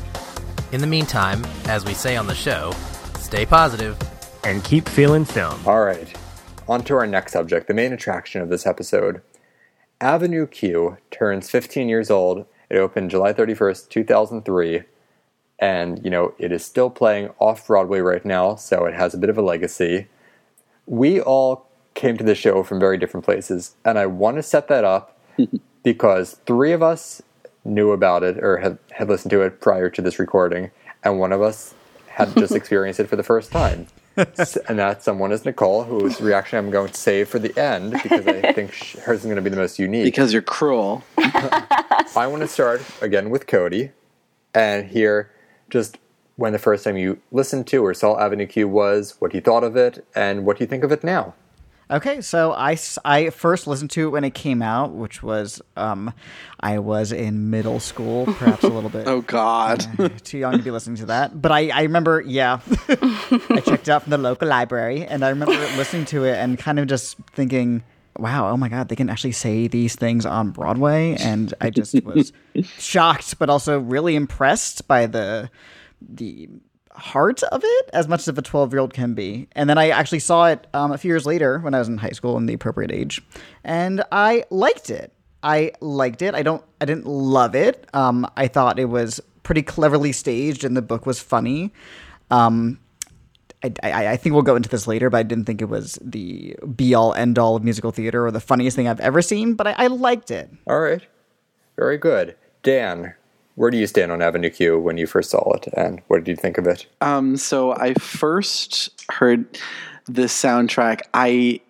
In the meantime, as we say on the show, stay positive. And keep feeling film. All right, on to our next subject, the main attraction of this episode. Avenue Q turns 15 years old. It opened July 31st, 2003. And, you know, it is still playing off Broadway right now, so it has a bit of a legacy. We all came to the show from very different places, and I want to set that up because three of us knew about it or had, had listened to it prior to this recording, and one of us had just experienced it for the first time. And that someone is Nicole, whose reaction I'm going to save for the end because I think sh- hers is going to be the most unique. Because you're cruel. I want to start again with Cody and hear just when the first time you listened to or saw Avenue Q was, what you thought of it, and what do you think of it now. Okay, so I, I first listened to it when it came out, which was um, I was in middle school, perhaps a little bit. Oh God. too young to be listening to that. But I, I remember, yeah, I checked it out from the local library, and I remember listening to it and kind of just thinking, wow, oh my God, they can actually say these things on Broadway. And I just was shocked, but also really impressed by the the heart of it as much as a 12 year old can be. And then I actually saw it um, a few years later when I was in high school in the appropriate age, and I liked it. I liked it. I don't. I didn't love it. Um, I thought it was pretty cleverly staged, and the book was funny. Um, I, I, I think we'll go into this later, but I didn't think it was the be all end all of musical theater or the funniest thing I've ever seen. But I, I liked it. All right. Very good. Dan, where do you stand on Avenue Q when you first saw it, and what did you think of it? Um, so I first heard this soundtrack. I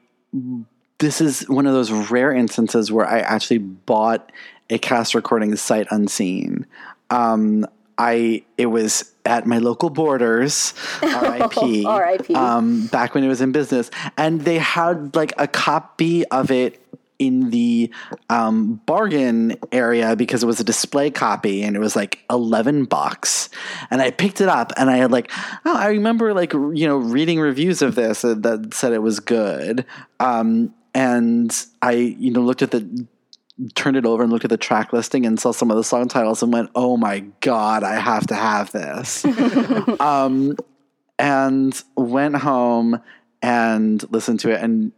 this is one of those rare instances where I actually bought a cast recording sight unseen. Um, I it was at my local Borders, R.I.P. R.I.P.. Um, back when it was in business, and they had like a copy of it in the um, bargain area because it was a display copy and it was like 11 bucks. And i picked it up and i had like oh i remember like you know reading reviews of this that said it was good. Um, and i you know looked at the turned it over and looked at the track listing and saw some of the song titles and went oh my god i have to have this. Um, and went home and listened to it and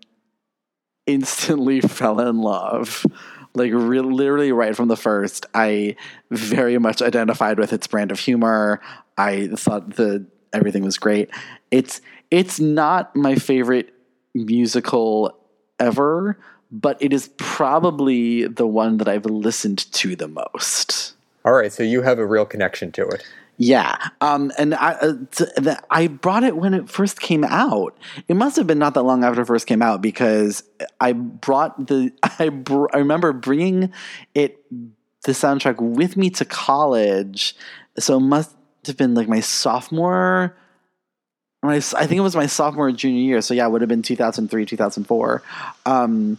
instantly fell in love. Like re- literally right from the first, I very much identified with its brand of humor. I thought the everything was great. It's it's not my favorite musical ever, but it is probably the one that I've listened to the most. All right, so you have a real connection to it. Yeah, um, and I uh, the, I brought it when it first came out. It must have been not that long after it first came out because I brought the I br- I remember bringing it the soundtrack with me to college. So it must have been like my sophomore. I think it was my sophomore or junior year. So yeah, it would have been two thousand three, two thousand four. Um,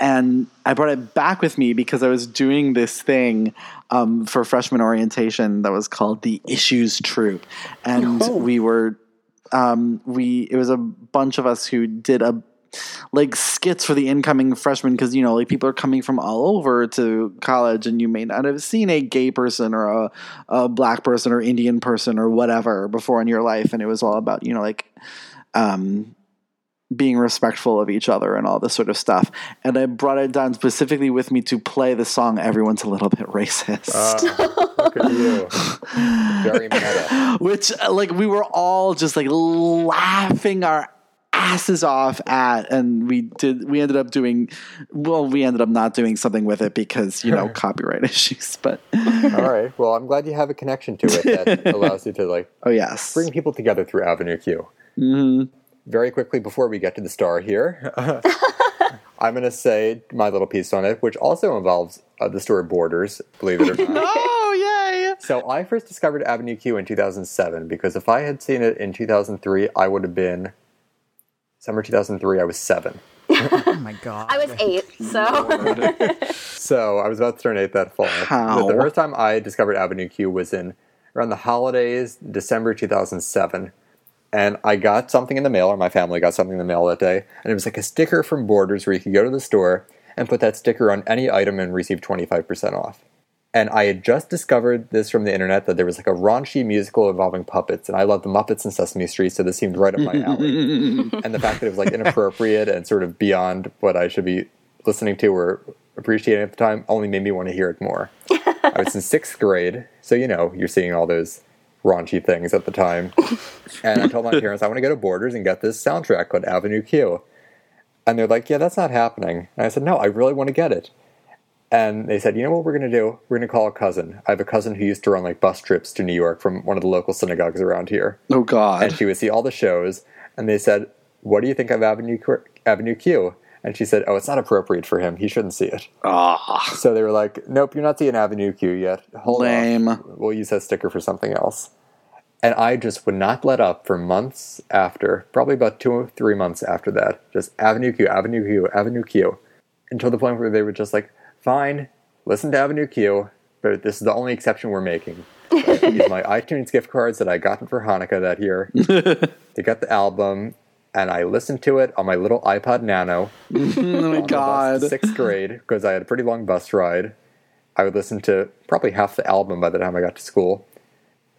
and I brought it back with me because I was doing this thing um, for freshman orientation that was called the Issues Troop, and we were um, we it was a bunch of us who did a like skits for the incoming freshmen because you know like people are coming from all over to college and you may not have seen a gay person or a, a black person or Indian person or whatever before in your life. And it was all about you know like um being respectful of each other and all this sort of stuff. And I brought it down specifically with me to play the song Everyone's a Little Bit Racist. You. Very meta. which uh, like we were all just like laughing our asses off at and we did we ended up doing well we ended up not doing something with it because you know copyright issues but All right. Well, I'm glad you have a connection to it that allows you to like oh yes bring people together through Avenue Q. Mm-hmm. Very quickly before we get to the star here, I'm going to say my little piece on it, which also involves uh, the story Borders, believe it or not. oh yay so I first discovered Avenue Q in 2007 because if I had seen it in 2003, I would have been summer 2003. I was seven. Oh my god. I was eight, so So I was about to turn eight that fall. How? The, the first time I discovered Avenue Q was in around the holidays, December 2007. And I got something in the mail, or my family got something in the mail that day. And it was like a sticker from Borders where you could go to the store and put that sticker on any item and receive 25% off. And I had just discovered this from the internet that there was like a raunchy musical involving puppets. And I love the Muppets and Sesame Street, so this seemed right up my alley. and the fact that it was like inappropriate and sort of beyond what I should be listening to or appreciating at the time only made me want to hear it more. I was in sixth grade, so you know, you're seeing all those raunchy things at the time. And I told my parents I want to go to Borders and get this soundtrack called Avenue Q. And they're like, yeah, that's not happening. And I said, no, I really want to get it. And they said, you know what we're going to do? We're going to call a cousin. I have a cousin who used to run like bus trips to New York from one of the local synagogues around here oh god and she would see all the shows and they said what do you think of avenue Q- avenue q and she said oh it's not appropriate for him. He shouldn't see it. Ah, so they were like nope you're not seeing avenue q yet. Hold Lame. on we'll use that sticker for something else. And i just would not let up for months after probably about two or three months after that. Just avenue q avenue q avenue q. Until the point where they were just like fine listen to avenue q but this is the only exception we're making. I use my iTunes gift cards that I got for Hanukkah that year. They got the album, and I listened to it on my little iPod Nano oh my on the bus god to sixth grade because I had a pretty long bus ride. I would listen to probably half the album by the time I got to school,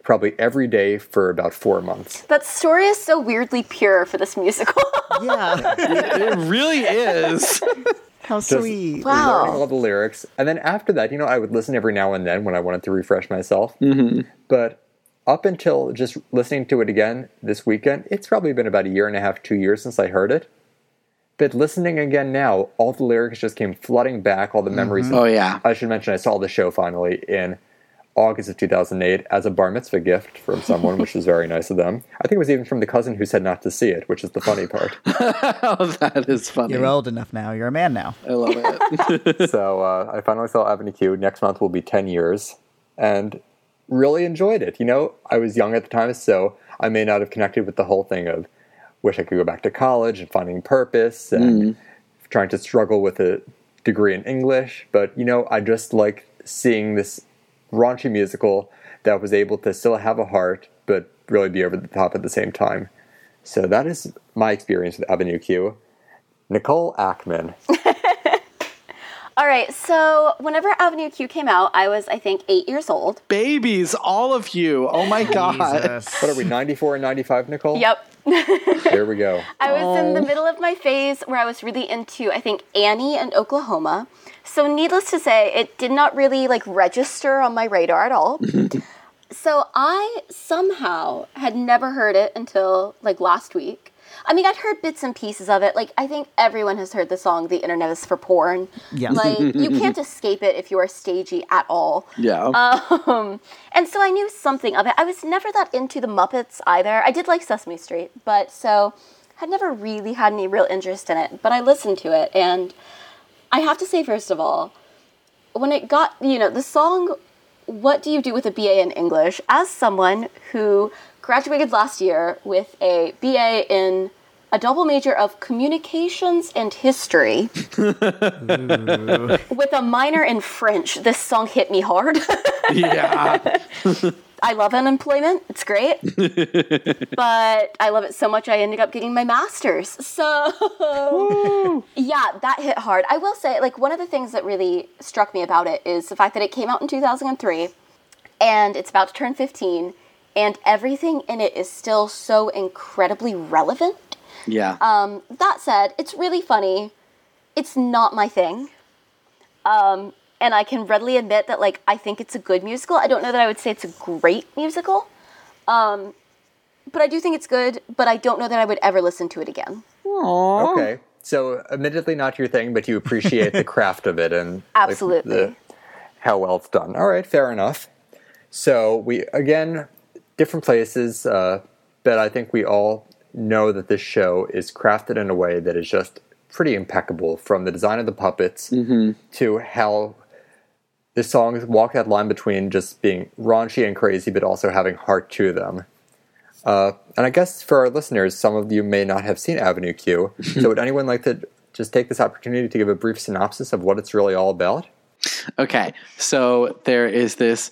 probably every day for about four months. that story is so weirdly pure for this musical. yeah. it really is How sweet. Wow. learning all the lyrics. And then after that, you know, I would listen every now and then when I wanted to refresh myself. Mm-hmm. But up until just listening to it again this weekend, it's probably been about a year and a half, two years since I heard it. But listening again now, all the lyrics just came flooding back, all the memories. oh yeah I should mention I saw the show finally in August of 2008 as a bar mitzvah gift from someone, which was very nice of them. I think it was even from the cousin who said not to see it, which is the funny part. oh that is funny You're old enough now. You're a man now. i love it so uh, I finally saw Avenue Q. Next month will be 10 years and really enjoyed it. You know, I was young at the time, so I may not have connected with the whole thing of wish I could go back to college and finding purpose and hmm. trying to struggle with a degree in English. But, you know, I just like seeing this raunchy musical that was able to still have a heart, but really be over the top at the same time. So that is my experience with Avenue Q. Nicole Ackman. All right, so whenever Avenue Q came out, I was, I think, eight years old. babies all of you oh my god Jesus. What are we, 94 and 95, Nicole? Yep. There we go. I was in the Oh. middle of my phase where I was really into, I think, Annie and Oklahoma. So needless to say, it did not really like register on my radar at all. Mm-hmm. so I somehow had never heard it until like last week. I mean, I'd heard bits and pieces of it. Like, I think everyone has heard the song "The Internet Is for Porn." Yeah. Like, you can't escape it if you are stagey at all. yeah Um, and so I knew something of it. I was never that into the Muppets either. I did like Sesame Street, but so had never really had any real interest in it. But I listened to it, and I have to say, first of all, when it got, you know, the song, What Do You Do with a BA in English, as someone who graduated last year with a BA in a double major of communications and history with a minor in French, this song hit me hard. yeah I love unemployment. It's great. but I love it so much I ended up getting my master's. So yeah, that hit hard. I will say like one of the things that really struck me about it is the fact that it came out in 2003 and it's about to turn 15 and everything in it is still so incredibly relevant. Yeah. Um, that said, it's really funny. It's not my thing. Um, and I can readily admit that, like, I think it's a good musical. I don't know that I would say it's a great musical. Um, but I do think it's good, but I don't know that I would ever listen to it again. Okay. So, admittedly, not your thing, but you appreciate the craft of it and like, Absolutely. the- how well it's done. All right, fair enough. So, we again, different places, uh, but I think we all know that this show is crafted in a way that is just pretty impeccable from the design of the puppets to how the songs walk that line between just being raunchy and crazy, but also having heart to them. Uh, and I guess for our listeners, some of you may not have seen Avenue Q. so would anyone like to just take this opportunity to give a brief synopsis of what it's really all about? Okay, so there is this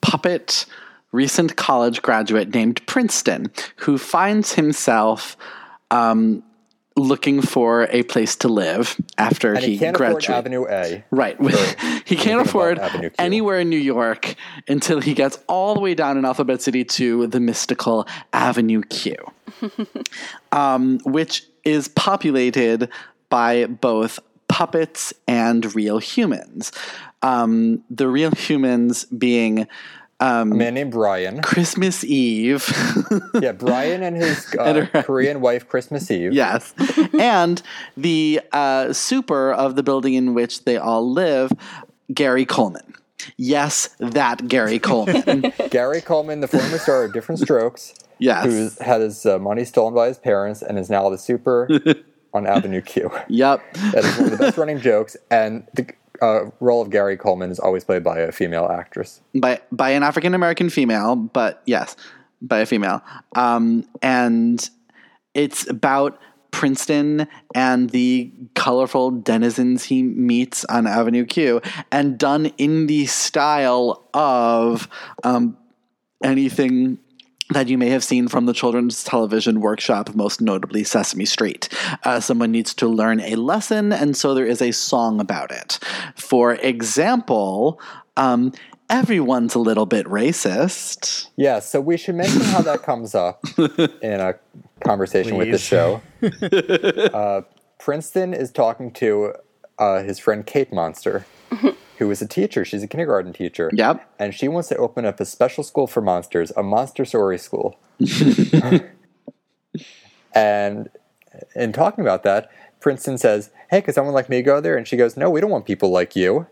puppet recent college graduate named Princeton who finds himself um, looking for a place to live after And he, he graduates. Avenue A. Right. he can't afford anywhere in New York until he gets all the way down in Alphabet City to the mystical Avenue Q, um, which is populated by both puppets and real humans. Um, the real humans being A man named Brian. Christmas Eve. Yeah, Brian and his uh, Korean wife, Christmas Eve. Yes. and the uh, super of the building in which they all live, Gary Coleman. Yes, that Gary Coleman. Gary Coleman, the former star of Diff'rent Strokes, yes. who's had his uh, money stolen by his parents and is now the super on Avenue Q. Yep. That is one of the best running jokes, and the uh, role of Gary Coleman is always played by a female actress. By by an African American female, but yes, by a female. Um, and it's about Princeton and the colorful denizens he meets on Avenue Q, and done in the style of um, anything that you may have seen from the children's television workshop, most notably Sesame Street. Uh, someone needs to learn a lesson, and so there is a song about it. For example, um, everyone's a little bit racist. Yeah, so we should mention how that comes up in a conversation with the show. uh, Princeton is talking to uh, his friend Kate Monster, who is a teacher. She's a kindergarten teacher. Yep. And she wants to open up a special school for monsters, a monster story school. and in talking about that, Princeton says, Hey, could someone like me go there? And she goes, No, we don't want people like you.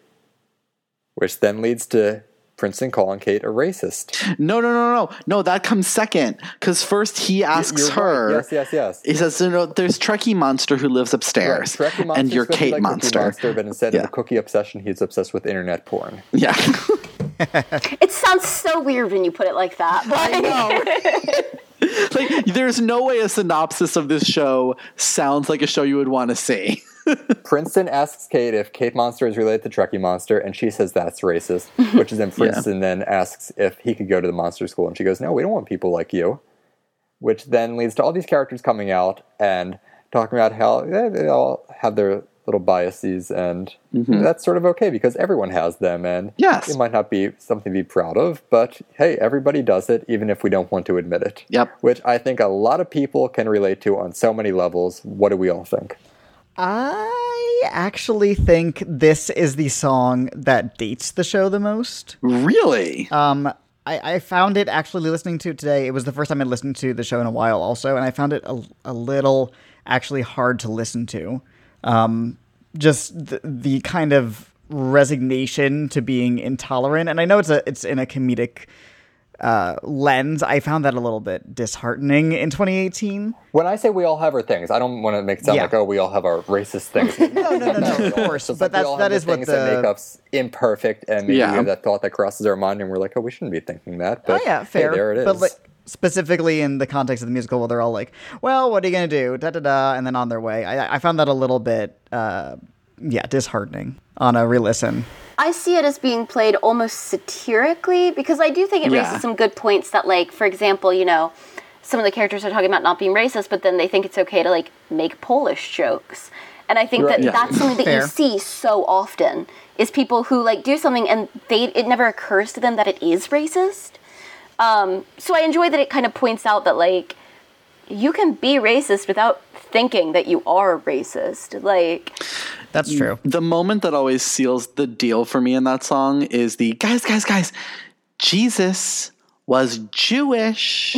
Which then leads to Princeton calling Kate a racist. No, no, no, no, no. That comes second because first he asks You're right. her. Yes, yes, yes. He says, "You know, there's Trekkie Monster who lives upstairs, Right, Trekkie Monster's and you're supposed to be Kate like Monster." Monster, but instead Yeah. of a cookie obsession, he's obsessed with internet porn. Yeah, It sounds so weird when you put it like that. But like there's no way a synopsis of this show sounds like a show you would want to see. Princeton asks Kate if Kate Monster is related to Trekkie Monster, and she says that's racist. Which is then Princeton then asks if he could go to the monster school, and she goes, "No, we don't want people like you." Which then leads to all these characters coming out and talking about how eh, they all have their little biases, and that's sort of okay because everyone has them, and Yes. it might not be something to be proud of, but hey, everybody does it, even if we don't want to admit it. Yep. Which I think a lot of people can relate to on so many levels. What do we all think? I actually think this is the song that dates the show the most. really? Um, I, I found it actually listening to it today. It was the first time I'd listened to the show in a while, also, and I found it a, a little actually hard to listen to. Um, just the, the kind of resignation to being intolerant, and I know it's a it's in a comedic uh, lens. I found that a little bit disheartening in 2018. When I say we all have our things, I don't want to make it sound Yeah. like oh we all have our racist things. no, no, no, no, of course, It's but like we that's all that have is the things that make us imperfect, and maybe Yeah. that thought that crosses our mind, and we're like, oh, we shouldn't be thinking that. But oh yeah, hey, fair. there it is. But like specifically in the context of the musical, where they're all like, "Well, what are you gonna do?" Da da da, and then on their way. I, I found that a little bit, uh, yeah, disheartening on a re-listen. I see it as being played almost satirically because I do think it Yeah. raises some good points that, like, for example, you know, some of the characters are talking about not being racist, but then they think it's okay to, like, make Polish jokes. And I think Right. that Yeah. that's something that Fair. you see so often is people who, like, do something and they it never occurs to them that it is racist. Um, so I enjoy that it kind of points out that, like, you can be racist without thinking that you are racist. Like, That's true. the moment that always seals the deal for me in that song is the guys, guys, guys, Jesus was Jewish.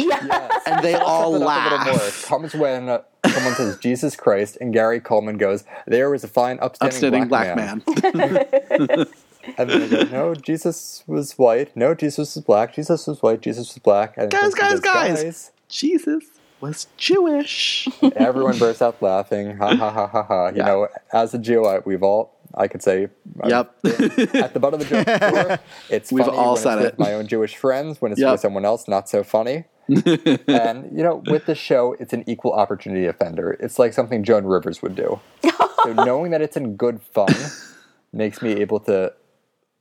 And they all Something up a more laugh. comes when uh, someone says Jesus Christ, and Gary Coleman goes, "There was a fine, upstanding, Upstanding black, black, man. And then they go, "No, Jesus was white. No, Jesus was black. Jesus was white. Jesus was black." And Guys, then he guys, goes, guys. Jesus was Jewish. Everyone bursts out laughing. Ha ha ha ha ha. You Yeah. know, as a Jew, I, we've all. I could say, uh, Yep. at the butt of the joke. Before. It's We've funny all when said it's with it. my own Jewish friends. When it's Yep. with someone else, not so funny. and you know, with the show, it's an equal opportunity offender. It's like something Joan Rivers would do. so knowing that it's in good fun makes me able to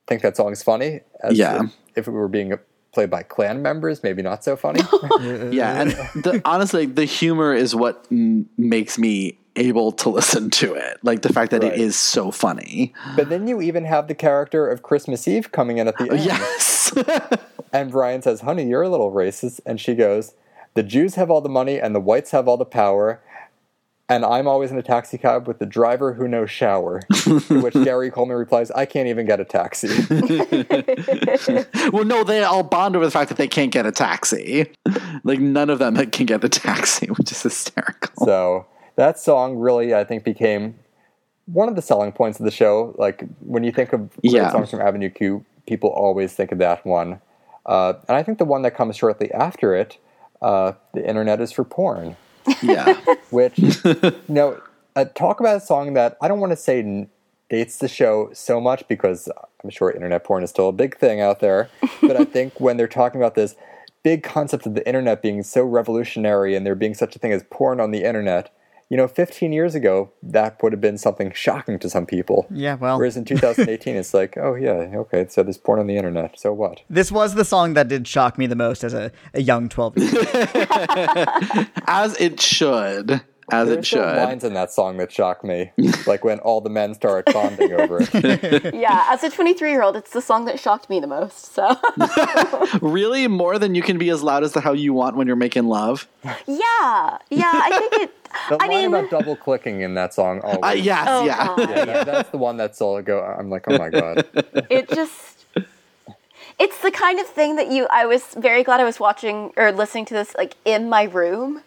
think that song's funny. As Yeah. If, if it were being played by Klan members, maybe not so funny. yeah, and the, honestly, the humor is what m- makes me able to listen to it. Like the fact that Right. it is so funny. but then you even have the character of Christmas Eve coming in at the oh, end. Yes. And Brian says, Honey, you're a little racist. And she goes, The Jews have all the money and the whites have all the power. And I'm always in a taxi cab with the driver who knows shower. to which Gary Coleman replies, I can't even get a taxi. well, no, they all bond over the fact that they can't get a taxi. Like none of them can get the taxi, which is hysterical. so that song really, I think, became one of the selling points of the show. Like when you think of great Yeah. songs from Avenue Q, people always think of that one. Uh, and I think the one that comes shortly after it, uh, The Internet is for Porn. Yeah. which you know uh, talk about a song that i don't want to say n- dates the show so much because i'm sure internet porn is still a big thing out there but i think when they're talking about this big concept of the internet being so revolutionary and there being such a thing as porn on the internet you know 15 years ago that would have been something shocking to some people Yeah, well. whereas in 2018 it's like oh yeah okay so there's porn on the internet so what This was the song that did shock me the most as a, a young 12 year old. As it should. As There's it still should. lines in that song that shock me like when all the men start bonding over it yeah, as a 23 year old, it's the song that shocked me the most. So, Really? More than you can be as loud as the hell you want when you're making love? yeah, yeah, I think it. The I line mean, about double clicking in that song always. Uh, yes, oh, yeah. God. Yeah, that- that's the one that's all go. I'm like, oh my god. it just it's the kind of thing that you i was very glad i was watching or listening to this like in my room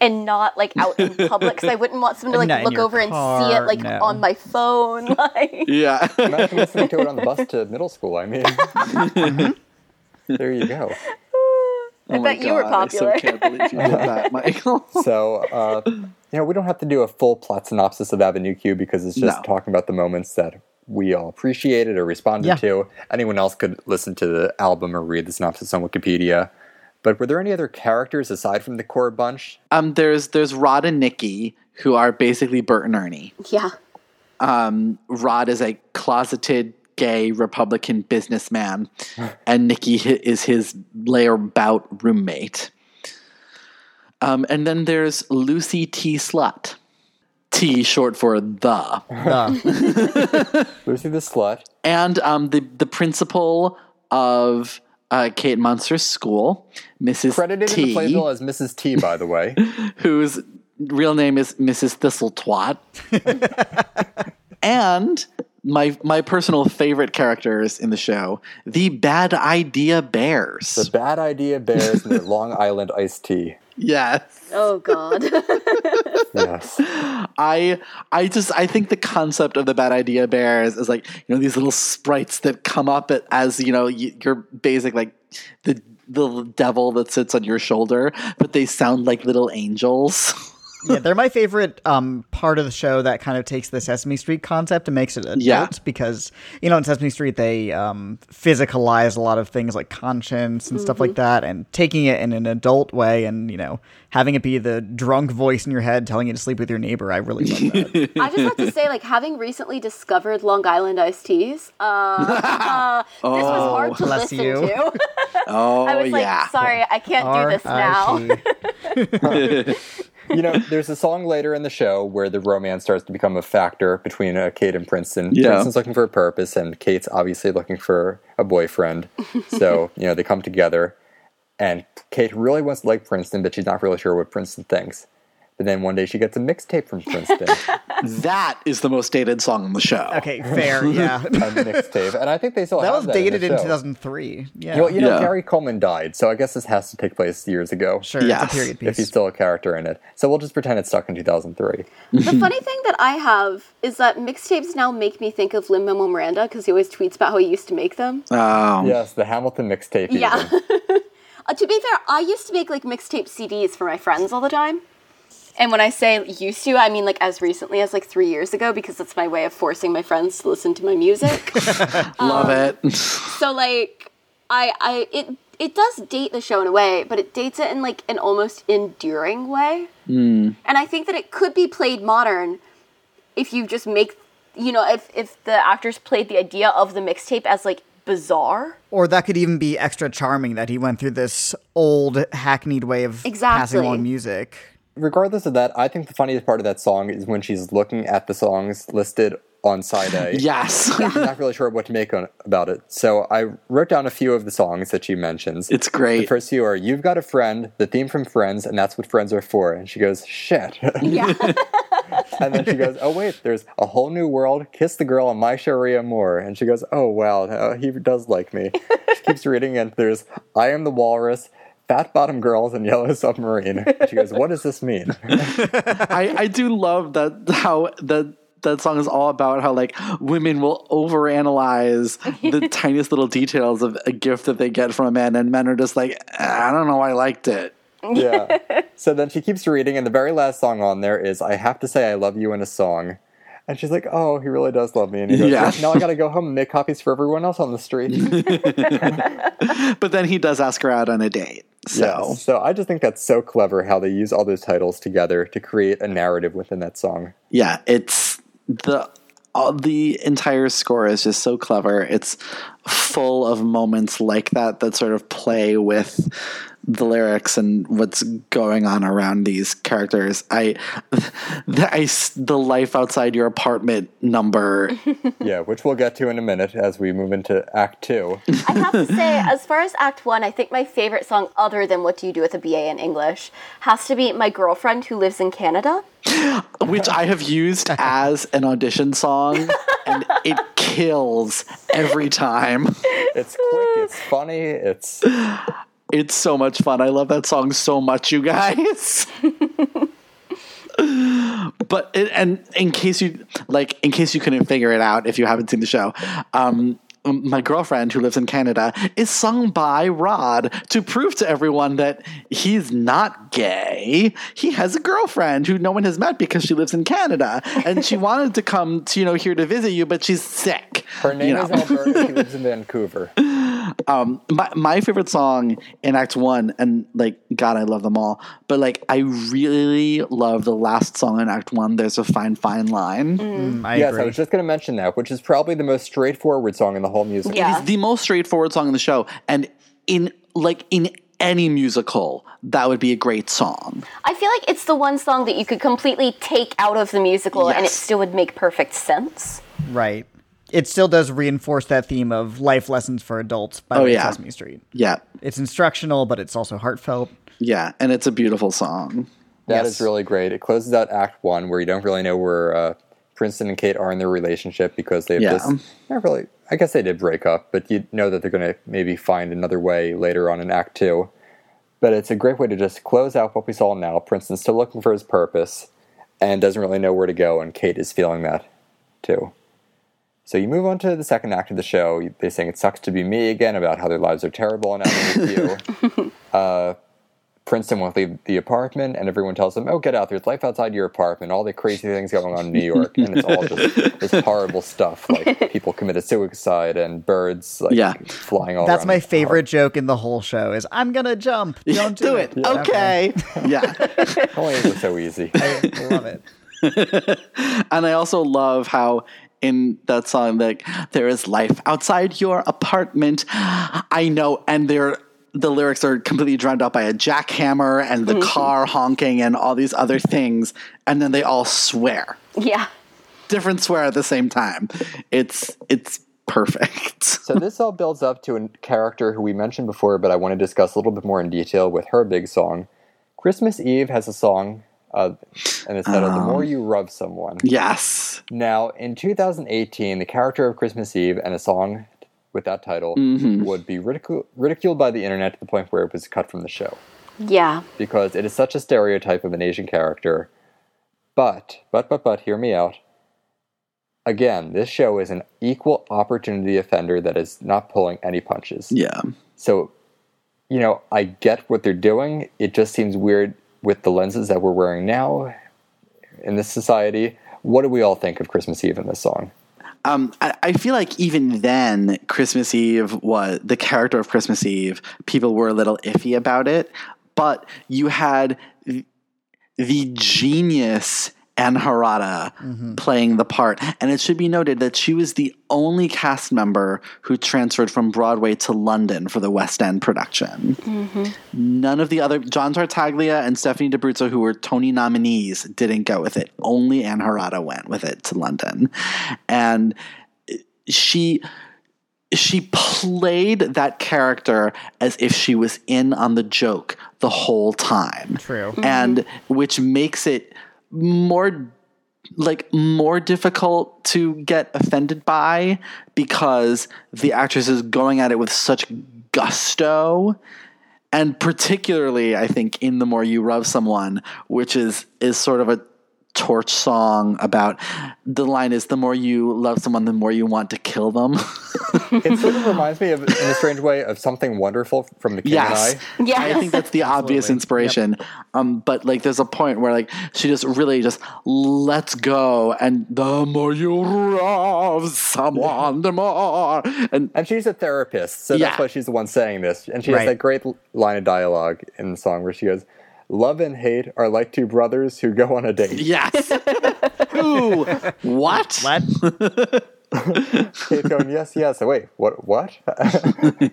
and not like out in public because i wouldn't want someone to like in look your over and see it like no. on my phone like Yeah. Imagine listening to it on the bus to middle school. I mean, there you go. i Oh my bet you were God, popular I so can't believe you did that, Michael. So, uh, you know, we don't have to do a full plot synopsis of Avenue Q because it's just No. talking about the moments that we all appreciated or responded Yeah. to. Anyone else could listen to the album or read the synopsis on Wikipedia. But were there any other characters aside from the core bunch? Um, there's there's Rod and Nikki who are basically Bert and Ernie. yeah Um, Rod is a closeted gay Republican businessman, and Nikki is his layer layabout roommate. Um, and then there's Lucy T. Slut. T short for the. Uh, Lucy the Slut. and um, the the principal of uh, Kate Monster's school, Mrs. Credited in the T, playbill as Mrs. T, by the way. whose real name is Mrs. Thistletwat, and my my personal favorite characters in the show, the Bad Idea Bears. The Bad Idea Bears and their Long Island iced tea. Yes. oh god Yes. I I just I think the concept of the bad idea bears is like you know these little sprites that come up as you know your basic like the the devil that sits on your shoulder, but they sound like little angels. yeah, they're my favorite um, part of the show that kind of takes the Sesame Street concept and makes it adult Yeah. because, you know, in Sesame Street, they um, physicalize a lot of things like conscience and stuff like that and taking it in an adult way and, you know, having it be the drunk voice in your head telling you to sleep with your neighbor. I really love that. i just have to say like having recently discovered long island iced teas uh, uh, this was hard to bless listen you. to Oh i was like yeah, sorry i can't do this now R.I.P.. you know, there's a song later in the show where the romance starts to become a factor between uh, Kate and Princeton. Yeah. Princeton's looking for a purpose, and Kate's obviously looking for a boyfriend. so, you know, they come together. And Kate really wants to like Princeton, but she's not really sure what Princeton thinks. But then one day she gets a mixtape from Princeton, That is the most dated song on the show. Okay, fair. Yeah. a mixtape, and I think they still That have was that in dated in show. 2003. Yeah. You know, you know Yeah. Gary Coleman died, so I guess this has to take place years ago. sure, Yes. it's a period If he's still a character in it. So we'll just pretend it's stuck in 2003. The funny thing that I have is that mixtapes now make me think of Lin Manuel Miranda because he always tweets about how he used to make them. Um, Yes, the Hamilton mixtape. Yeah. Uh, to be fair, I used to make like mixtape CDs for my friends all the time. And when I say used to, I mean like as recently as like three years ago because that's my way of forcing my friends to listen to my music. Love um, it. so like, I I it it does date the show in a way, but it dates it in like an almost endearing way. Hmm. And I think that it could be played modern if you just make you know if if the actors played the idea of the mixtape as like bizarre. Or that could even be extra charming that he went through this old hackneyed way of exactly. passing Exactly. along music. Regardless of that, I think the funniest part of that song is when she's looking at the songs listed on side A. yes. She's not really sure what to make on, about it. So I wrote down a few of the songs that she mentions. It's great. The first few are You've Got a Friend, the theme from Friends, and that's what friends are for. And she goes, Shit. Yeah. and then she goes, Oh, wait, there's a whole new world. Kiss the girl and my Cherie Amour. And she goes, Oh, wow, uh, he does like me. she keeps reading, and there's I Am the Walrus. Fat Bottom Girls and Yellow Submarine. She goes, What does this mean? I, I do love that how that that song is all about how like women will overanalyze the tiniest little details of a gift that they get from a man, and men are just like, I don't know, I liked it. yeah. So then she keeps reading, and the very last song on there is I Have to Say I Love You in a Song. And she's like, Oh, he really does love me. And he goes, Yeah. Now I gotta go home and make copies for everyone else on the street. But then he does ask her out on a date. So Yes. So I just think that's so clever how they use all those titles together to create a narrative within that song. yeah, it's the all, the entire score is just so clever. It's full of moments like that that sort of play with the lyrics and what's going on around these characters. I, the, I s- the life outside your apartment number. Yeah, which we'll get to in a minute as we move into Act Two. I have to say, as far as Act One, I think my favorite song, other than "What Do You Do with a BA in English," has to be "My Girlfriend Who Lives in Canada." which I have used as an audition song, and it kills every time. It's quick, it's funny, it's It's so much fun. I love that song so much, you guys. but it, and in case you like, in case you couldn't figure it out, if you haven't seen the show, um, my girlfriend who lives in Canada is sung by Rod to prove to everyone that he's not gay. He has a girlfriend who no one has met because she lives in Canada, and she wanted to come, to, you know, here to visit you, but she's sick. her name you know. is Alberta, she lives in Vancouver. my, my favorite song in act one and like god i love them all but like i really love the last song in act one there's a fine fine line Mm, I yes, agree. I was just gonna mention that, which is probably the most straightforward song in the whole music. Yeah. it's the most straightforward song in the show and in like in any musical that would be a great song I feel like it's the one song that you could completely take out of the musical and it still would make perfect sense. right. It still does reinforce that theme of life lessons for adults by Oh, yeah. Sesame Street. yeah It's instructional, but it's also heartfelt. yeah and it's a beautiful song That is Yes. really great. It closes out Act One, where you don't really know where uh, Princeton and Kate are in their relationship because they've Yeah. just not really. I guess they did break up, but you know that they're going to maybe find another way later on in Act Two. But it's a great way to just close out what we saw now. Princeton's still looking for his purpose and doesn't really know where to go, and Kate is feeling that too. So you move on to the second act of the show. They sing "It sucks to be me" again about how their lives are terrible and I'm with you. uh, Princeton won't leave the apartment, and everyone tells him, "Oh, get out! There's life outside your apartment. All the crazy things going on in New York, and it's all just this horrible stuff. Like people committed suicide and birds, like Yeah. flying all. Over. That's around my the favorite joke in the whole show is I'm gonna jump. Don't do, do it Yeah, okay yeah apartment. Only is it so easy. I love it. and I also love how in that song, like there is life outside your apartment. I know, and there the lyrics are completely drowned out by a jackhammer and the car honking and all these other things, and then they all swear. Yeah. Different swear at the same time. It's it's perfect. So this all builds up to a character who we mentioned before, but I want to discuss a little bit more in detail with her big song. Christmas Eve has a song, uh, and it's titled "The More You Rub Someone." yes. Now, in 2018, the character of Christmas Eve and a song with that title mm-hmm. would be ridicu- ridiculed by the internet to the point where it was cut from the show Yeah. because it is such a stereotype of an Asian character. But, but, but, but, hear me out. Again, this show is an equal opportunity offender that is not pulling any punches. Yeah. So, you know, I get what they're doing. It just seems weird with the lenses that we're wearing now in this society. What do we all think of Christmas Eve in this song? Um, I, I feel like even then, Christmas Eve was the character of Christmas Eve. People were a little iffy about it, but you had th- the genius Ann Harada mm-hmm. playing the part, and it should be noted that she was the only cast member who transferred from Broadway to London for the West End production. Mm-hmm. None of the other John Tartaglia and Stephanie D'Abruzzo, who were Tony nominees, didn't go with it. Only Ann Harada went with it to London, and she she played that character as if she was in on the joke the whole time. True. Mm-hmm. And which makes it more like more difficult to get offended by because the actress is going at it with such gusto. And particularly I think in the more you rub someone which is is sort of a torch song about the line is the more you love someone the more you want to kill them It sort of reminds me of, in a strange way, of something wonderful from The King yes and I. Yes. i think that's the obvious inspiration um but like there's a point where like she just really just lets go and the more you love someone the more and And she's a therapist, so Yeah. that's why she's the one saying this. And she has Right. that great line of dialogue in the song where she goes, Love and hate are like two brothers who go on a date. yes Ooh, what What? Kate going, Yes, yes. So wait, what? What?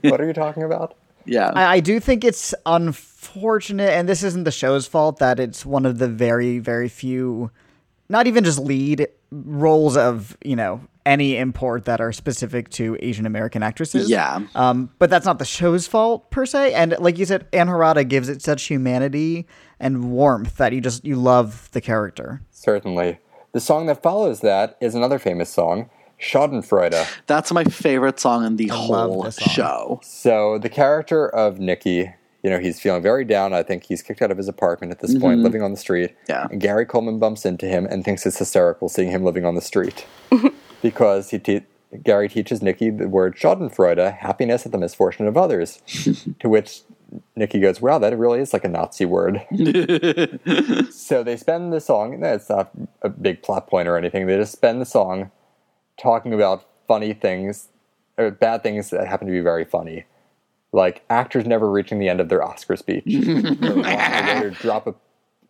what are you talking about? yeah I, I do think it's unfortunate, and this isn't the show's fault, that it's one of the very, very few, not even just lead roles of, you know, any import that are specific to Asian American actresses. Yeah. Um, but that's not the show's fault per se. And like you said, Ann Harada gives it such humanity and warmth that you just you love the character. Certainly. The song that follows that is another famous song, Schadenfreude. That's my favorite song in the love whole song. show. So the character of Nicky, you know, he's feeling very down. I think he's kicked out of his apartment at this point, mm-hmm. living on the street. Yeah. And Gary Coleman bumps into him and thinks it's hysterical seeing him living on the street because he te- Gary teaches Nicky the word Schadenfreude, happiness at the misfortune of others. to which Nicky goes, "Wow, that really is like a Nazi word." so they spend the song. no, It's not a big plot point or anything. They just spend the song talking about funny things, or bad things that happen to be very funny like actors never reaching the end of their Oscar speech. or watching a waiter drop a,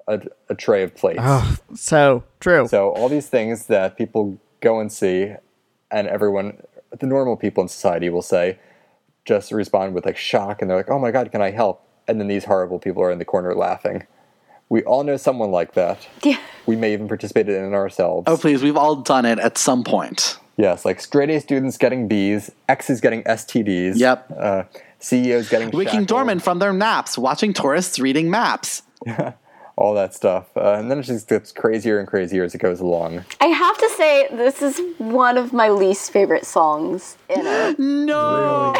a, a tray of plates. So true. So all these things that people go and see, and everyone, the normal people in society will say, just respond with like shock, and they're like, "Oh my god, can I help?" And then these horrible people are in the corner laughing. We all know someone like that. Yeah. We may even participate in it ourselves. Oh, please, we've all done it at some point. Yes, like straight A students getting B's, X's getting STDs. Yep. Uh, CEOs getting Waking shackled. dormant from their naps, watching tourists reading maps. all that stuff. Uh, and then it just gets crazier and crazier as it goes along. I have to say, this is one of my least favorite songs in it. No.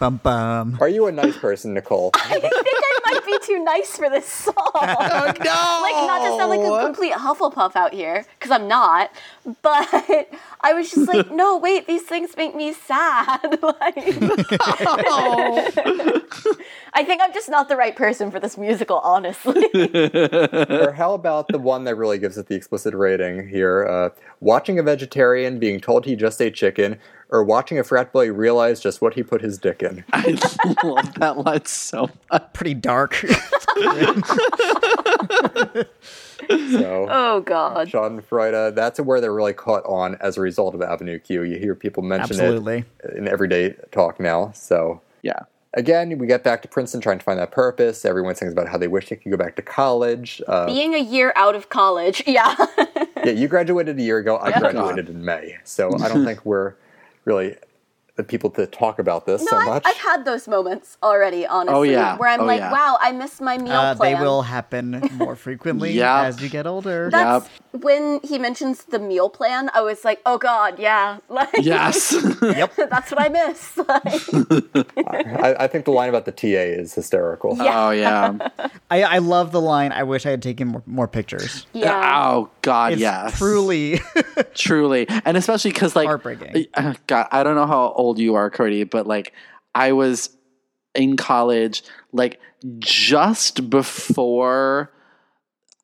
Bum bum. Are you a nice person, Nicole? I think I might be too nice for this song. Oh, no. like not to sound like a complete Hufflepuff out here, because I'm not. But I was just like, no, wait, these things make me sad. like, I think I'm just not the right person for this musical, honestly. or how about the one that really gives it the explicit rating here? Uh, watching a vegetarian being told he just ate chicken, or watching a frat boy realize just what he put his dick in. I love that line so much. Pretty dark. So, oh God. Schadenfreude, that's a word that really caught on as a result of Avenue Q. You hear people mention Absolutely. it in everyday talk now. So, Yeah. again, we get back to Princeton trying to find that purpose. Everyone sings about how they wish they could go back to college. Uh, Being a year out of college, yeah. Yeah, you graduated a year ago. I graduated in May, so I don't think we're really the people to talk about this No, so I've, much. I've had those moments already, honestly, Oh, yeah. where I'm Oh, like, yeah. wow, I missed my meal Uh, they will happen more frequently Yep. as you get older. That's when he mentions the meal plan. I was like, oh god, yeah, like Yes. that's what I miss. Like, I, I think the line about the TA is hysterical. Oh yeah. I, I love the line. I wish I had taken more, more pictures. yeah, Oh God, It's yes. truly truly and especially because like Heartbreaking. uh, god i don't know how old you are cody but like i was in college like just before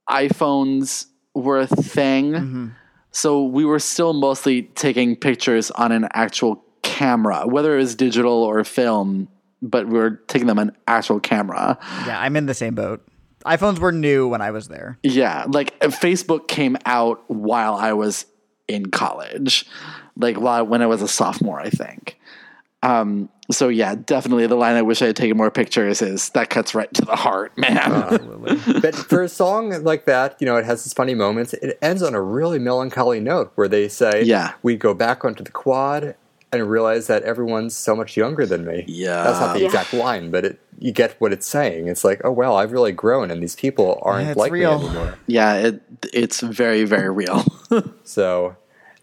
iphones were a thing Mm-hmm. so we were still mostly taking pictures on an actual camera whether it was digital or film but we were taking them on actual camera yeah. I'm in the same boat. iPhones were new when I was there. Yeah, like Facebook came out while I was in college, like when I was a sophomore, I think. Um, so yeah, definitely the line "I wish I had taken more pictures" is that cuts right to the heart, man. But for a song like that, you know, it has its funny moments. It ends on a really melancholy note where they say, Yeah. we go back onto the quad and realize that everyone's so much younger than me." Yeah. that's not the Yeah. exact line, but it, you get what it's saying. It's like, oh well, I've really grown, and these people aren't Yeah, like real. me anymore. yeah, it it's very very real. So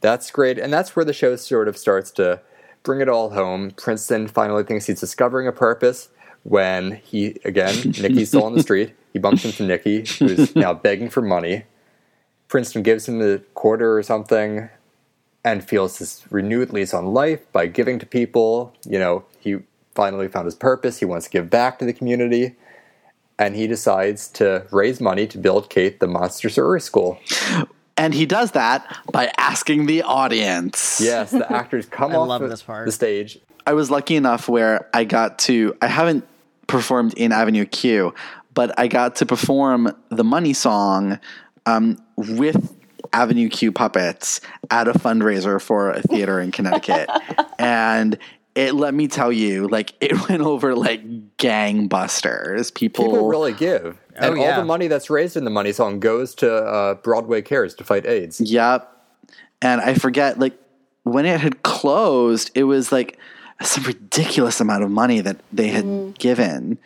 that's great. And that's where the show sort of starts to bring it all home. Princeton finally thinks he's discovering a purpose when he, again, Nicky's still on the street. He bumps into Nicky, who's now begging for money. Princeton gives him the quarter or something and feels this renewed lease on life by giving to people. You know, he finally found his purpose. He wants to give back to the community. And he decides to raise money to build Kate the Monstersori school. and he does that by asking the audience. Yes, the actors come I off love the, this part. the stage. I was lucky enough where I got to, I haven't performed in Avenue Q, but I got to perform the money song um, with Avenue Q puppets at a fundraiser for a theater in Connecticut. and it, let me tell you, like, it went over like gangbusters. People, People really give. And all yeah. the money that's raised in the money song goes to uh, Broadway Cares to fight AIDS. Yep. And I forget, like, when it had closed, it was like some ridiculous amount of money that they had given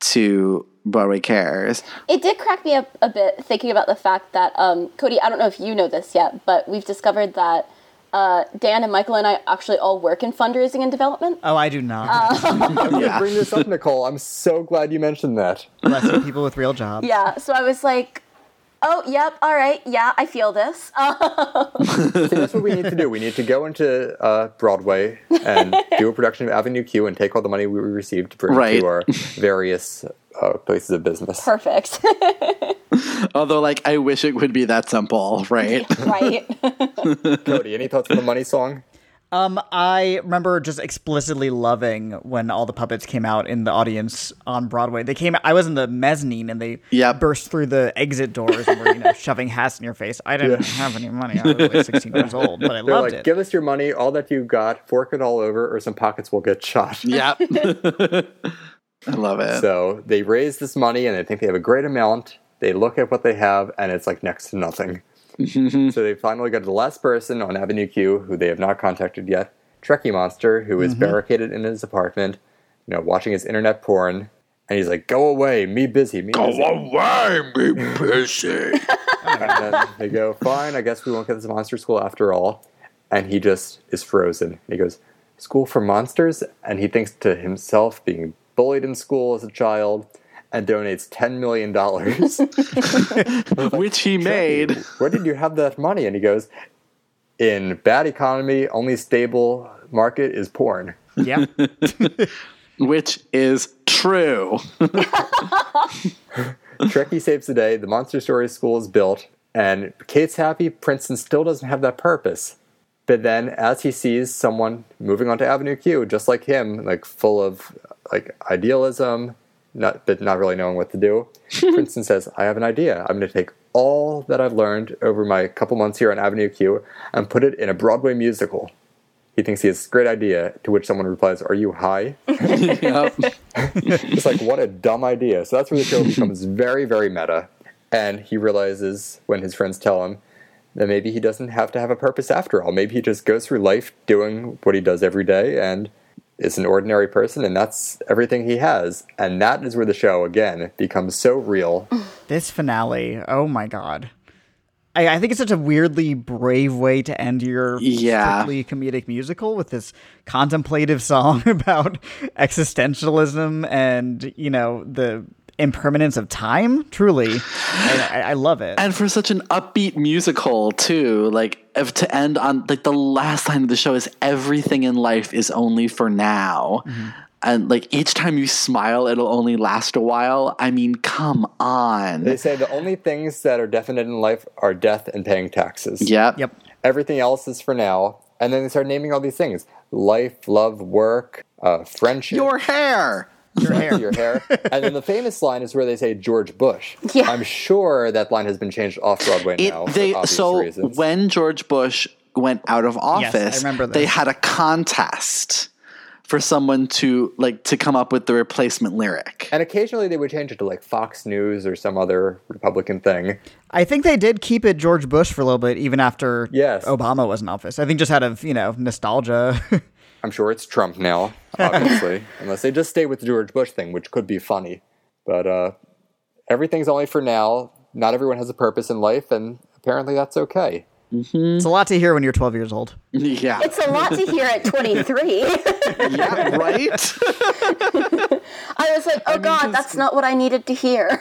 to Broadway Cares. it did crack me up a bit thinking about the fact that um, Cody. I don't know if you know this yet, but we've discovered that uh, Dan and Michael and I actually all work in fundraising and development. Oh, I do not. Yeah. Bring this up, Nicole. I'm so glad you mentioned that. Bless you, people with real jobs. Yeah, so I was like, oh, yep, all right, yeah, I feel this. See, that's what we need to do. We need to go into uh, Broadway and do a production of Avenue Q and take all the money we received to bring Right. to our various uh, places of business. perfect. Although, like, I wish it would be that simple, right? right. Cody, any thoughts on the money song? Um, I remember just explicitly loving when all the puppets came out in the audience on Broadway. They came. I was in the mezzanine, and they Yep. burst through the exit doors and were you know shoving hats in your face. I didn't have any money. I was like 16 years old, but I They're loved like, it. give us your money, all that you got, fork it all over, or some pockets will get shot. yep. I love it. So they raise this money and they think they have a great amount. They look at what they have and it's like next to nothing. Mm-hmm. so they finally go to the last person on Avenue Q who they have not contacted yet, Trekkie Monster, who is mm-hmm. barricaded in his apartment, you know, watching his internet porn. And he's like, "Go away, me busy, me busy." away, me pussy. And then they go, "Fine, I guess we won't get this monster school after all." And he just is frozen. He goes, "School for monsters?" And he thinks to himself, being bullied in school as a child, and donates ten million dollars. Which he made. Where did you have that money? And he goes, "In bad economy, only stable market is porn." yeah, Which is true. Trekkie saves the day. The Monstersori School is built, and Kate's happy. Princeton still doesn't have that purpose. But then, as he sees someone moving onto Avenue Q, just like him, like full of like idealism, not but not really knowing what to do, Princeton says, "I have an idea. I'm going to take all that I've learned over my couple months here on Avenue Q and put it in a Broadway musical." He thinks he has a great idea. To which someone replies, "Are you high?" It's like, what a dumb idea. So that's where the show becomes very, very meta. And he realizes when his friends tell him that maybe he doesn't have to have a purpose after all. Maybe he just goes through life doing what he does every day and is an ordinary person, and that's everything he has. And that is where the show, again, becomes so real. This finale, oh my god. I, I think it's such a weirdly brave way to end your Yeah. strictly comedic musical with this contemplative song about existentialism and, you know, the impermanence of time. Truly. I, I, I love it. and for such an upbeat musical too like if to end on like the last line of the show is everything in life is only for now and like each time you smile it'll only last a while i mean come on They say the only things that are definite in life are death and paying taxes. yep Yep. Everything else is for now. And then they start naming all these things life, love, work, uh, friendship. your hair Your hair. your hair. and then the famous line is where they say George Bush. Yeah. I'm sure that line has been changed off Broadway it now. they for obvious so reasons. when george bush went out of office remember they had a contest for someone to like to come up with the replacement lyric and occasionally they would change it to like Fox News or some other Republican thing. I think they did keep it George Bush for a little bit, even after Yes. Obama was in office. I think just out of, you know, nostalgia. I'm sure it's Trump now, obviously, unless they just stay with the George Bush thing, which could be funny. But uh, everything's only for now. Not everyone has a purpose in life, and apparently that's okay. it's a lot to hear when you're 12 years old. yeah It's a lot to hear at 23. yeah right I was like, oh God, that's not what I needed to hear.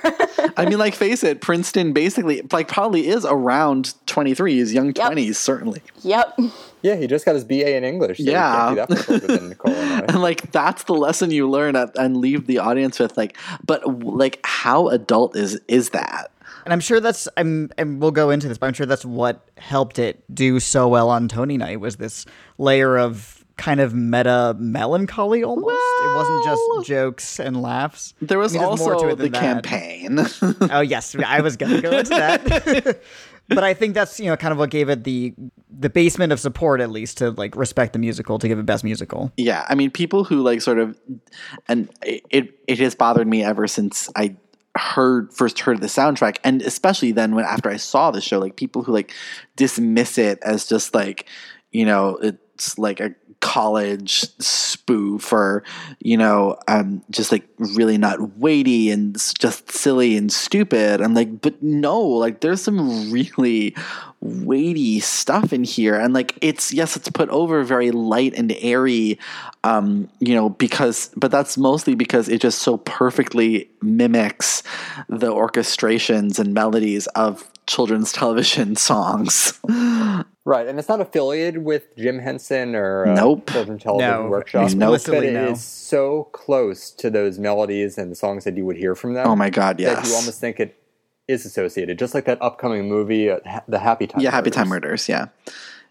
I mean, like, face it, Princeton basically, like, probably is around 23, his young 20s, certainly. yep. Yeah, he just got his BA in English. So Yeah. he can't do that much older than Nicole and like, that's the lesson you learn at, and leave the audience with, like, but, like, how adult is is that? And I'm sure that's I'm and we'll go into this, but I'm sure that's what helped it do so well on Tony Night was this layer of kind of meta melancholy almost. it wasn't just jokes and laughs. There was I mean, there's more to also it the that. campaign. Oh yes, I was gonna go into that. but I think that's you know kind of what gave it the the basement of support at least to like respect the musical to give it best musical. yeah, I mean, people who, like, sort of, and it, it has bothered me ever since I heard first heard the soundtrack and especially then when after I saw the show like people who like dismiss it as just like you know like a college spoof or you know um just like really not weighty and just silly and stupid. I'm like but no like there's some really weighty stuff in here. And like it's yes it's put over very light and airy um you know because but that's mostly because it just so perfectly mimics the orchestrations and melodies of children's television songs Right, and it's not affiliated with Jim Henson or uh, Nope. Children Television No, Workshop. explicitly but it no. is so close to those melodies and the songs that you would hear from them. Oh my God, That yes. you almost think it is associated, just like that upcoming movie, uh, The Happy Time. yeah happy Murders. time murders yeah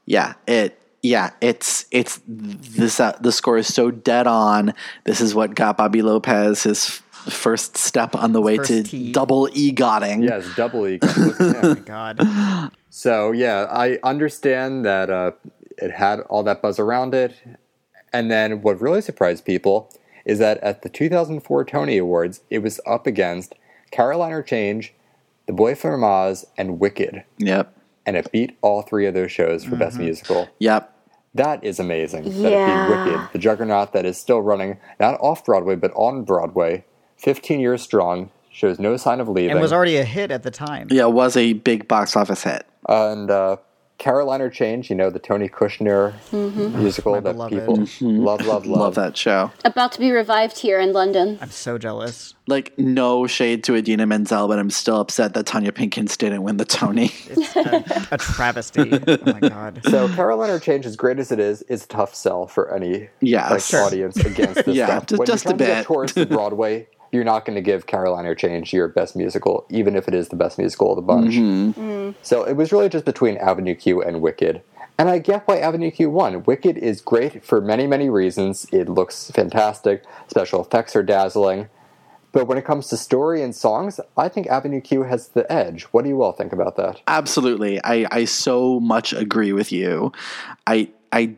yeah it yeah it's it's this uh, the score is so dead on this is what got bobby lopez his f- first step on the way first to tee. double egotting Yes, double E. Look at. God. So yeah, I understand that uh, it had all that buzz around it, and then what really surprised people is that at the 2004 Tony Awards, it was up against Caroline, or Change, The Boy from Oz, and Wicked, yep and it beat all three of those shows for Best Musical. yep That is amazing. That Yeah. it beat Wicked, the juggernaut that is still running not off Broadway but on Broadway, 15 years strong, shows no sign of leaving. And was already a hit at the time. yeah it was a big box office hit and uh, Caroline, or Change, you know, the Tony Kushner musical that beloved. people love, love, love. love that show About to be revived here in London. I'm so jealous. like no shade to idina menzel but i'm still upset that tonya pinkins didn't win the tony It's a, a travesty. Oh my god. So Caroline, or Change, as great as it is, is a tough sell for any Yes. like, Sure. audience against this Yeah, stuff. ju- when just you're a trying to get bit. towards the Broadway, you're not going to give Caroline, or Change your best musical, even if it is the best musical of the bunch. Mm-hmm. So it was really just between Avenue Q and Wicked. And I get why Avenue Q won. Wicked is great for many, many reasons. It looks fantastic. Special effects are dazzling. But when it comes to story and songs, I think Avenue Q has the edge. What do you all think about that? Absolutely. I, I so much agree with you. I I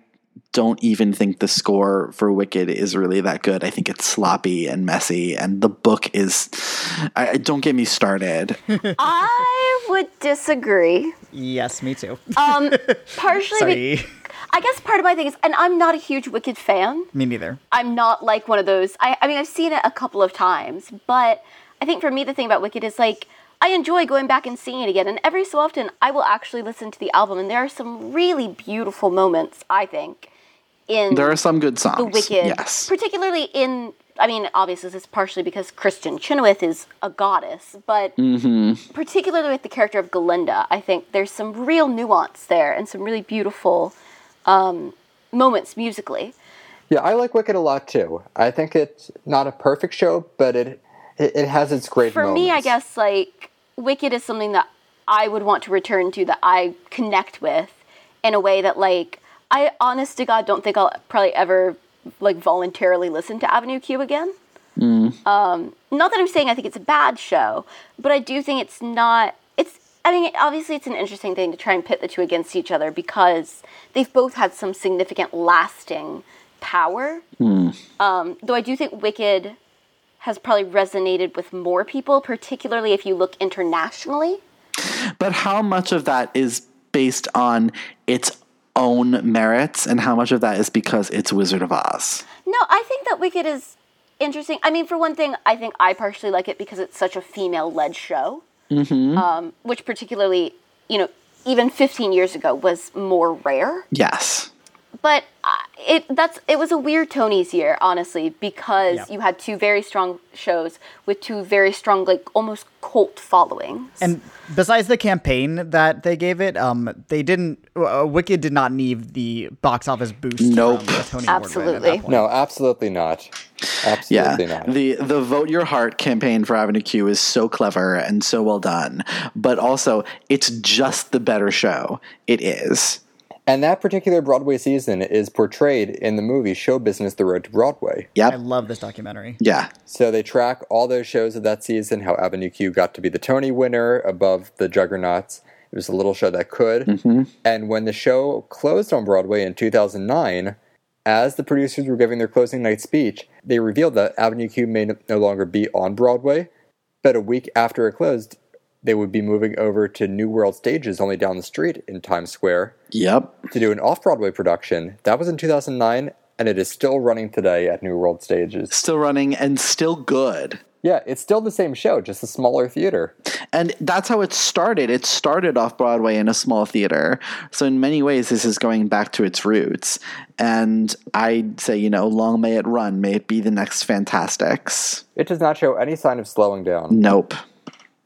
don't even think the score for Wicked is really that good. I think it's sloppy and messy, and the book is. I, I- don't get me started. I would disagree. Yes, me too. Um, partially, be- Sorry. I guess part of my thing is, and I'm not a huge Wicked fan. me neither. I'm not like one of those. I, I mean, I've seen it a couple of times, but I think for me, the thing about Wicked is like, I enjoy going back and seeing it again. And every so often, I will actually listen to the album, and there are some really beautiful moments, I think, in There are some good songs. the Wicked. Yes. Particularly in, I mean, obviously, this is partially because Kristin Chenoweth is a goddess, but Mm-hmm. particularly with the character of Galinda, I think there's some real nuance there and some really beautiful um, moments musically. Yeah, I like Wicked a lot too. I think it's not a perfect show, but it it, it has its great For moments. me, I guess, like, Wicked is something that I would want to return to that I connect with in a way that, like, I honest to God don't think I'll probably ever, like, voluntarily listen to Avenue Q again. Um, not that I'm saying I think it's a bad show, but I do think it's not. It's. I mean, obviously, it's an interesting thing to try and pit the two against each other because they've both had some significant lasting power. Um, though I do think Wicked has probably resonated with more people, particularly if you look internationally. But how much of that is based on its own merits, and how much of that is because it's Wizard of Oz? No, I think that Wicked is interesting. I mean, for one thing, I think I partially like it because it's such a female-led show, um, which particularly, you know, even 15 years ago was more rare. Yes. But uh, it that's it was a weird Tony's year, honestly, because Yeah. you had two very strong shows with two very strong, like almost cult followings. And besides the campaign that they gave it, um, they didn't. Uh, Wicked did not need the box office boost. Nope. From the Tony Award at that Absolutely. point. no, absolutely not. Yeah. Absolutely not. The the Vote Your Heart campaign for Avenue Q is so clever and so well done. But also it's just the better show. It is. And that particular Broadway season is portrayed in the movie Show Business: The Road to Broadway. Yeah, I love this documentary. Yeah. So they track all those shows of that season, how Avenue Q got to be the Tony winner above the Juggernauts. It was a little show that could. Mm-hmm. And when the show closed on Broadway in 2009, as the producers were giving their closing night speech, they revealed that Avenue Q may no- no longer be on Broadway. But a week after it closed, they would be moving over to New World Stages only down the street in Times Square Yep. to do an off Broadway production. That was in 2009, and it is still running today at New World Stages. Still running and still good. Yeah, it's still the same show, just a smaller theater. And that's how it started. It started off Broadway in a small theater. So, in many ways, this is going back to its roots. And I'd say, you know, long may it run. May it be the next Fantasticks. It does not show any sign of slowing down. Nope.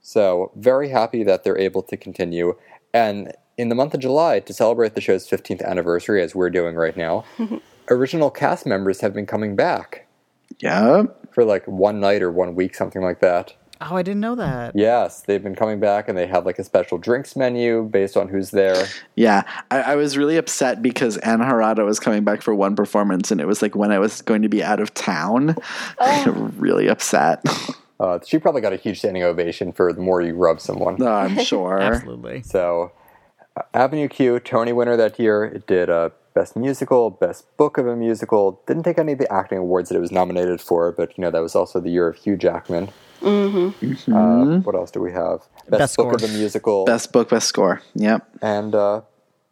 So, very happy that they're able to continue. And in the month of July, to celebrate the show's 15th anniversary, as we're doing right now, original cast members have been coming back Yeah. for like one night or one week, something like that. Oh, I didn't know that. Yes, they've been coming back and they have like a special drinks menu based on who's there. Yeah. I, I was really upset because Anna Harada was coming back for one performance, and it was like when I was going to be out of town. Oh. really upset. Uh, she probably got a huge standing ovation for the more you rub someone. Oh, I'm sure. Absolutely. So, uh, Avenue Q, Tony winner that year. It did uh, Best Musical, Best Book of a Musical. Didn't take any of the acting awards that it was nominated for, but you know that was also the year of Hugh Jackman. Mm-hmm. Uh, what else do we have? Best, Best Book of score. a Musical, Best book, best score. Yep. and uh,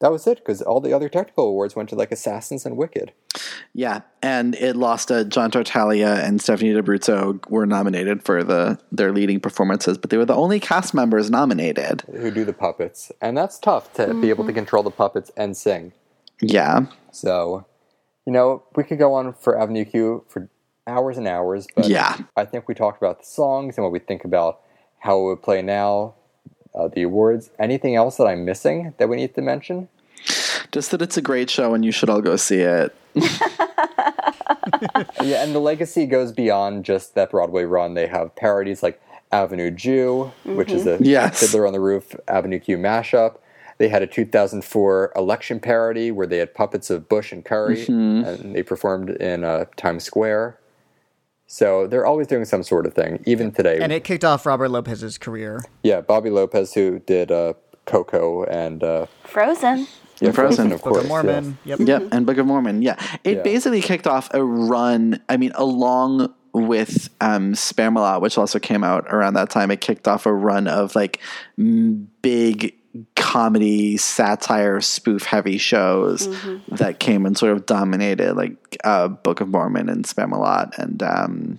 that was it because all the other technical awards went to like Assassins and Wicked. Yeah, and it lost. Uh, John Tartaglia and Stephanie D'Abruzzo were nominated for the their leading performances, but they were the only cast members nominated. Who do the puppets, and that's tough to be able to control the puppets and sing. Yeah, So, you know, we could go on for Avenue Q for hours and hours, but Yeah. I think we talked about the songs and what we think about how it would play now, uh, the awards. Anything else that I'm missing that we need to mention? Just that it's a great show and you should all go see it. Yeah, and the legacy goes beyond just that Broadway run. They have parodies like Avenue Jew, which is a Yes. Fiddler on the Roof Avenue Q mashup. They had a 2004 election parody where they had puppets of Bush and Kerry, and they performed in uh, Times Square. So they're always doing some sort of thing, even today. And it kicked off Robert Lopez's career. yeah, Bobby Lopez, who did uh, Coco and uh, Frozen. Yeah, Frozen. of course. Book course. of Mormon. Yep. Yep, and Book of Mormon. Yeah, it Yeah. basically kicked off a run. I mean, along with um, Spamalot, which also came out around that time, it kicked off a run of like big comedy, satire, spoof heavy shows that came and sort of dominated like uh, Book of Mormon and Spamalot and um,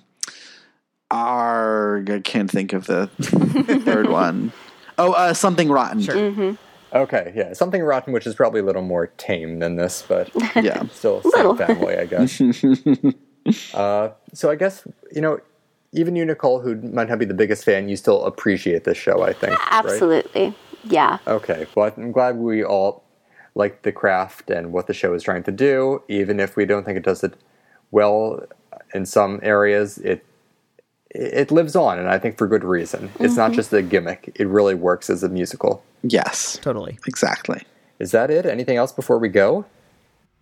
Arg. I can't think of the third one. Oh, uh, something rotten. Yeah. Okay, yeah, something rotten, which is probably a little more tame than this, but Yeah. still same family, I guess. uh, so I guess you know, even you, Nicole, who might not be the biggest fan, you still appreciate this show. I think. right? Absolutely. Yeah. Okay. Well, I'm glad we all like the craft and what the show is trying to do, even if we don't think it does it well in some areas. It it lives on, and I think for good reason. It's not mm-hmm. just a gimmick; it really works as a musical. Yes, Totally. exactly. Is that it? Anything else before we go?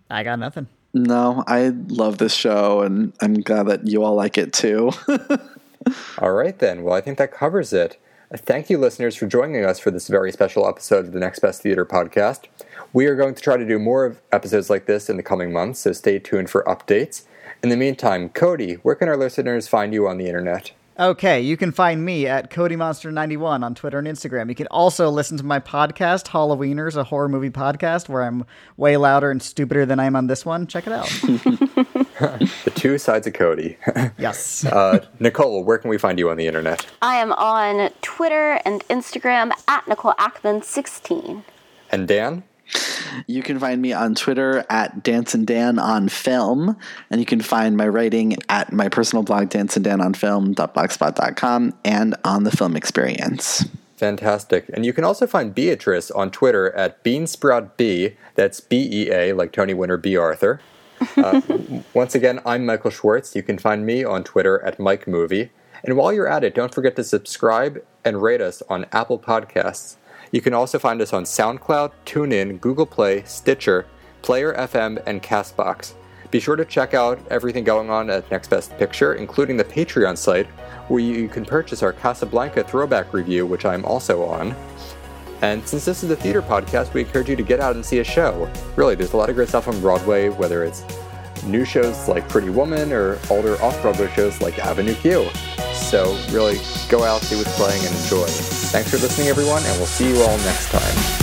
I got nothing. No, I love this show, and I'm glad that you all like it too. All right, then. Well, I think that covers it. Thank you, listeners, for joining us for this very special episode of the Next Best Theatre podcast. We are going to try to do more of episodes like this in the coming months, so stay tuned for updates. In the meantime, Cody, where can our listeners find you on the internet? Okay, you can find me at CodyMonster91 on Twitter and Instagram. You can also listen to my podcast, Halloweeners, a horror movie podcast, where I'm way louder and stupider than I am on this one. Check it out. The two sides of Cody. yes. uh, Nicole, where can we find you on the internet? I am on Twitter and Instagram at Nicole Ackman16. And Dan? You can find me on Twitter at Dance and Dan on Film, and you can find my writing at my personal blog, Dance and Dan on Film.blogspot.com, and on the Film Experience. Fantastic. And you can also find Beatrice on Twitter at BeansproutB. That's B E A, like Tony Winter Bea Arthur. Uh, once again, I'm Michael Schwartz. You can find me on Twitter at Mike Movie. And while you're at it, don't forget to subscribe and rate us on Apple Podcasts. You can also find us on SoundCloud, TuneIn, Google Play, Stitcher, Player FM, and Castbox. Be sure to check out everything going on at Next Best Picture, including the Patreon site, where you can purchase our Casablanca throwback review, which I'm also on. And since this is a theater podcast, we encourage you to get out and see a show. Really, there's a lot of great stuff on Broadway, whether it's new shows like Pretty Woman or older off Broadway shows like Avenue Q. So, really, go out, see what's playing, and enjoy. Thanks for listening, everyone, and we'll see you all next time.